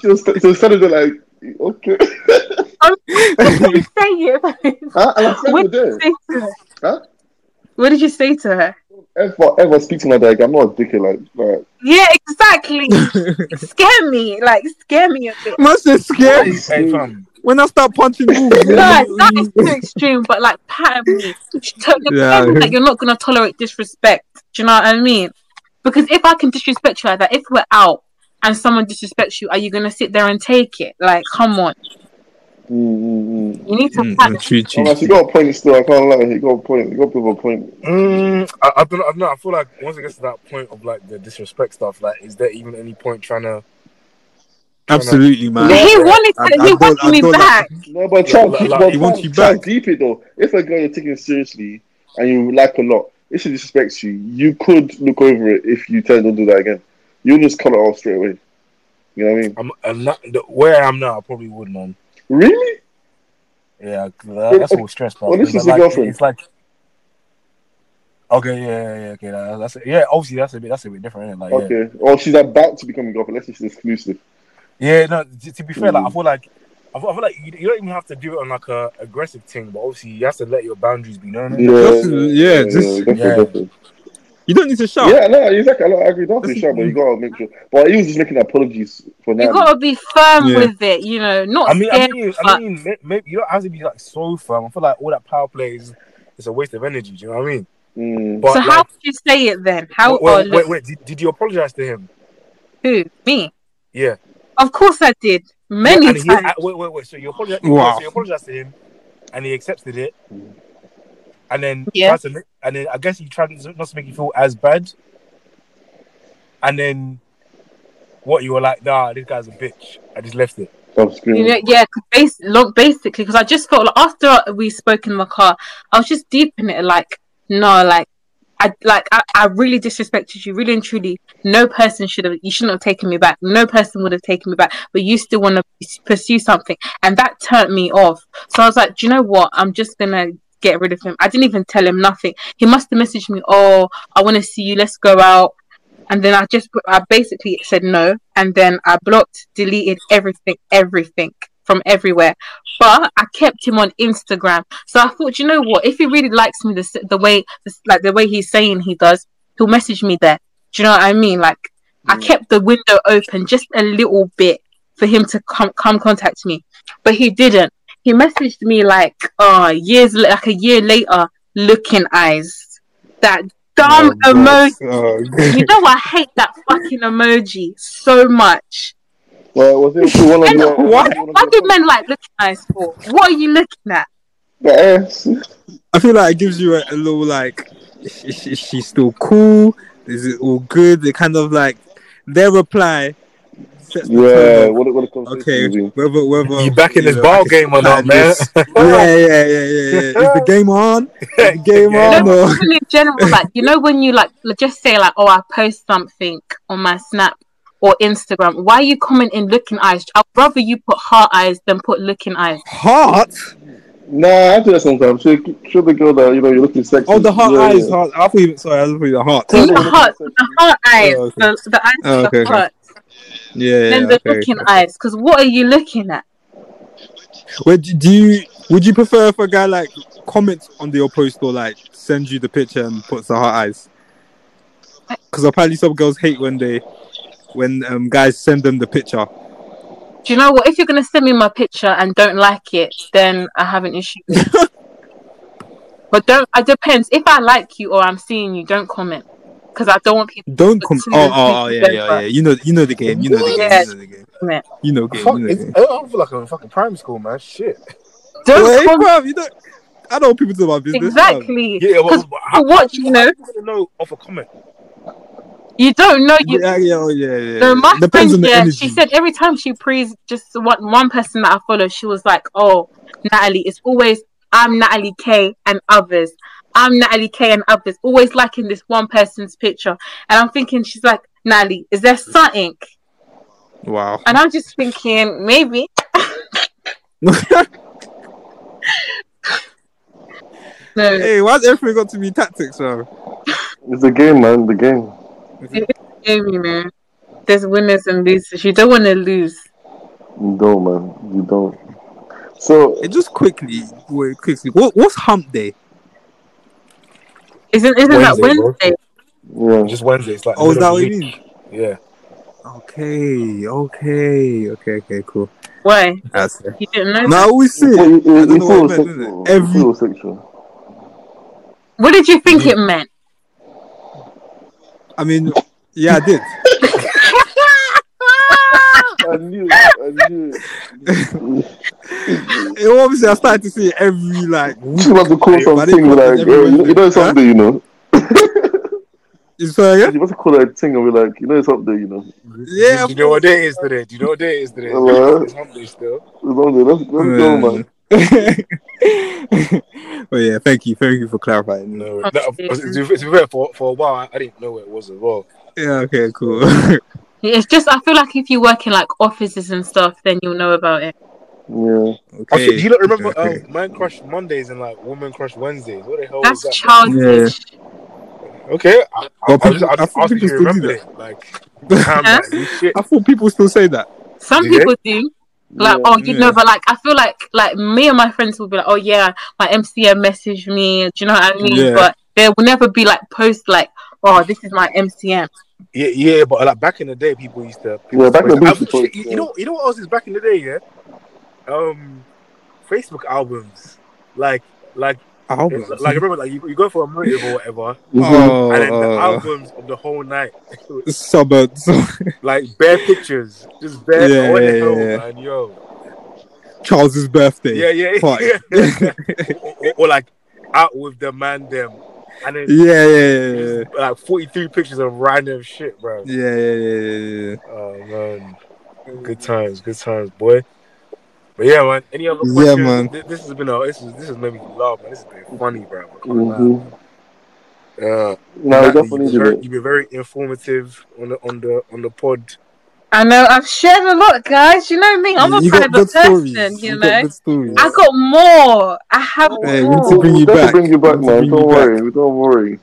she was, she was standing there like, okay. What did you say it? Huh? And I said, What we're did you say to her? Huh? What did you say to her? Ever, ever speak to my dad. I'm not a dickhead. Like, like Yeah, exactly. scare me, like scare me a bit. Must have scared. Hey, hey. When I start punching moves, No, that is too extreme. But like pattern me, Yeah. tell me that you're not gonna tolerate disrespect. Do you know what I mean? Because if I can disrespect you like that, if we're out and someone disrespects you, are you gonna sit there and take it? Like, come on, mm, mm, mm. you need to Mm, pattern. true, true, Oh, she true. got a point still. I can't lie. He got a point. He got a bit of a point. Mm, I, I don't know. I don't know. I feel like once it gets to that point of like the disrespect stuff, like, is there even any point trying to? Absolutely, man. He wanted I- to, I he don't- wanted me don't like- back. No, but Charles, like- but he wants you back. deep it though. If a girl you're taking seriously and you like a lot, if she disrespects you, you could look over it if you tell her don't do that again. You'll just cut it off straight away. You know what I mean? I'm, I'm not the, where I am now. I probably would, man. Really? Yeah, that, that's all stress, bro. Well, this is your like, girlfriend. It's like. Okay, yeah, yeah, yeah, okay, that, that's yeah. Obviously, that's a bit, that's a bit different, isn't it? Like, yeah. Okay. Or she's about to become a girlfriend. Let's say she's exclusive. Yeah, no. To, to be fair, like I Mm. feel like I feel, I feel like you, you don't even have to do it on like a aggressive thing, but obviously you have to let your boundaries be known. innit? Yeah, Just- yeah, just- Yeah. Definitely. You don't need to shout. Yeah, no, exactly. I, I agree. Don't be sure, but you gotta make sure. But he was just making apologies for now. You now. gotta be firm Yeah. with it, you know, not I mean, I scared. mean, I mean, maybe you don't have to be like so firm. I feel like all that power play is, is a waste of energy. Do you know what I mean? Mm. But so how like, would you say it then? How wait, or wait, wait, wait, Did, did you apologize to him? who? Me? Yeah, Of course I did. Many and he, times. uh, wait, wait, wait. So you apologize? Wow. So you apologized to him, and he accepted it, and then Yeah. to, and then I guess he tried not to make you feel as bad, and then what you were like, nah, this guy's a bitch. I just left it. Stop You know, yeah, cause bas- look, basically, because I just felt like after we spoke in the car, I was just deep in it. Like, no, like, I like, I, I really disrespected you, really and truly. No person should have, you shouldn't have taken me back. No person would have taken me back, but you still want to pursue something, and that turned me off. So I was like, do you know what? I'm just gonna get rid of him. I didn't even tell him nothing. He must have messaged me, oh, I want to see you. Let's go out. And then I just, I basically said no. And then I blocked, deleted everything, everything from everywhere. But I kept him on Instagram. So I thought, you know what? If he really likes me the, the way, the like the way he's saying he does, he'll message me there. Do you know what I mean? Like, I mm. kept the window open just a little bit for him to come, come contact me. But he didn't. He messaged me like, uh, years, like a year later, looking eyes. That dumb Oh, emoji. Oh, You know I hate that fucking emoji so much. Well, was it one of And your what, one of what your- do men like looking eyes for? What are you looking at? The ass. I feel like it gives you a, a little like, is, is, is she still cool? Is it all good? They kind of like their reply sets the Yeah, tone. what it, what it comes to Okay, movie. whether whether You back in this know, ball game or not, man? yeah, yeah, yeah, yeah, yeah. Is the game on? Is the game on? No, Or... even in general, like you know, when you like just say like, oh, I post something on my Snap or Instagram. Why are you commenting looking eyes? I'd rather you put heart eyes than put looking eyes. Heart? Nah, I do that sometimes. Show, show the girl that you know you're looking sexy. Oh, the heart Yeah, eyes. yeah. Heart. I thought you. Sorry, I was looking at the heart. The the heart, the heart eyes, Oh, okay. the, the eyes, Oh, the okay, okay. Heart, Yeah, yeah. then the okay. looking eyes. Because what are you looking at? Would you, do you would you prefer if a guy like comments on your post or like sends you the picture and puts the heart eyes? Because apparently some girls hate when they when um guys send them the picture. Do you know what? If you're gonna send me my picture and don't like it, then I have an issue. but don't. It depends. If I like you or I'm seeing you, don't comment because I don't want people. Don't to come. Oh, oh, oh, yeah, picture. yeah, yeah. You know, you know the game. You know the game. You know the game. Yeah. You know game. Fuck, You know game. I don't feel like I'm in fucking primary school, man. Shit. Don't Wait, comment. bruv, you know, I don't want people to know my business. bruv. Exactly. Yeah, Because but, but how, watch, how, you know, how you gonna know off a comment? you don't know. You, Yeah, yeah, oh, yeah, yeah. So my Depends on friend, the yeah, energy. she said every time she praised just one one person that I follow, she was like, "Oh, Natalie, it's always I'm Natalie K and others. I'm Natalie K and others. Always liking this one person's picture." And I'm thinking, she's like, "Natalie, is there something?" Wow. And I'm just thinking, maybe. No, hey, why's everything got to be tactics, bro? It's the game, man. The game. maybe, man. There's winners and losers. You don't want to lose. You don't, man. You don't. So Hey, just quickly, wait, quickly. What, what's Hump Day? Isn't isn't that Wednesday, bro. Yeah, Just Wednesday. It's like Oh, is that what the you mean? Yeah. Okay, okay, okay, okay, cool. Why? That's it. You didn't know? No, I that? always see you, it. you, I you, don't you know feel what it meant, sexual. innit? Every feel sexual. What did you think it meant? I mean, yeah, I did. I knew. it, I knew. it. It, obviously, I started to see it every like week. You must have called But I didn't something call it like, every uh, you, know, you know Wednesday. something, you know. Is that again? You must have called that thing and be like, you know something, you know. Yeah, Do you know what day it is today? Do you know what day it is today? Hello? It's hump day still. It's something. Let's, let's go, man. well, yeah, thank you, thank you for clarifying. No, no to, to be fair, for, for a while, I, I didn't know what it was as well. Yeah, okay, cool. It's just I feel like if you work in like offices and stuff, then you'll know about it. Yeah. okay. do you not remember okay. um, Man Crush Mondays and like Woman Crush Wednesdays? What the hell That's was that? childish. Okay, I, I, Well, I, was, people- I I just thought people you still do remember that. it. Like, damn, Huh? like, shit. I thought people still say that. Some Yeah. people do. Like, yeah. oh, you Yeah. know, but like, I feel like, like me and my friends will be like, oh yeah, my MCM messaged me. Do you know what I mean? Yeah. But there will never be like post like, oh, this is my MCM. Yeah, yeah, but like back in the day, people used to. People Yeah, back in the day, people- shit, you, you know, you know what else is back in the day? Yeah, um, Facebook albums, like, like, Albums. like remember, like you, you go for a motive or whatever, oh, and then the uh, albums of the whole night, suburbs. like bare pictures, just bare. Yeah, what the yeah, hell, yeah. man, yo, Charles's birthday. yeah, yeah, yeah. or, or, or like out with the man them, and then Yeah, yeah, yeah, yeah. like forty three pictures of random shit, bro. Yeah, yeah, yeah, yeah, yeah. Oh man, good times, good times, boy. But yeah, man. Any other Yeah, man. This, this has been a this is this has made me laugh, man. This has been funny, bro. I'm not gonna lie. Mhm. Yeah, No, Natalie, definitely you've, did been very, it. you've been very informative on the on the on the pod. I know I've shared a lot, guys. You know me, I'm a you got private person. stories. You got know, good stories. I got more. I have Hey, we need to bring you We'll back. bring you back, We need to man. Don't you worry. Don't worry.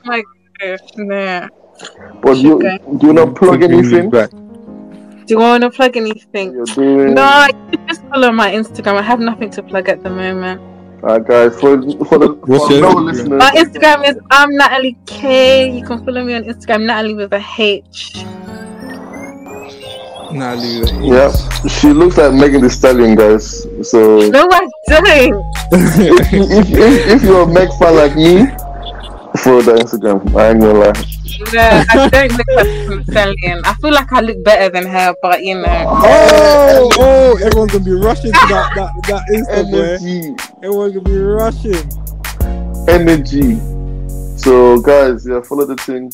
Yeah. But you, Okay. do you not We need plug to bring you anything? back. Do you want to plug anything? Doing. No, you just follow my Instagram. I have nothing to plug at the moment. Alright, guys. For for the for your no Instagram? listeners, My Instagram is I'm Natalie K. You can follow me on Instagram, Natalie with a H. Natalie. yeah, she looks like Megan Thee Stallion, guys. So No, I don't. if, if, if, if you're a Meg fan like me, follow the Instagram. I ain't gonna lie. No, I don't look like Kim Stallion. I feel like I look better than her, but you know. Oh oh, oh, oh, everyone's gonna be rushing to that that that Insta boy. Energy, Everyone's gonna be rushing. energy. So guys, yeah, follow the thing.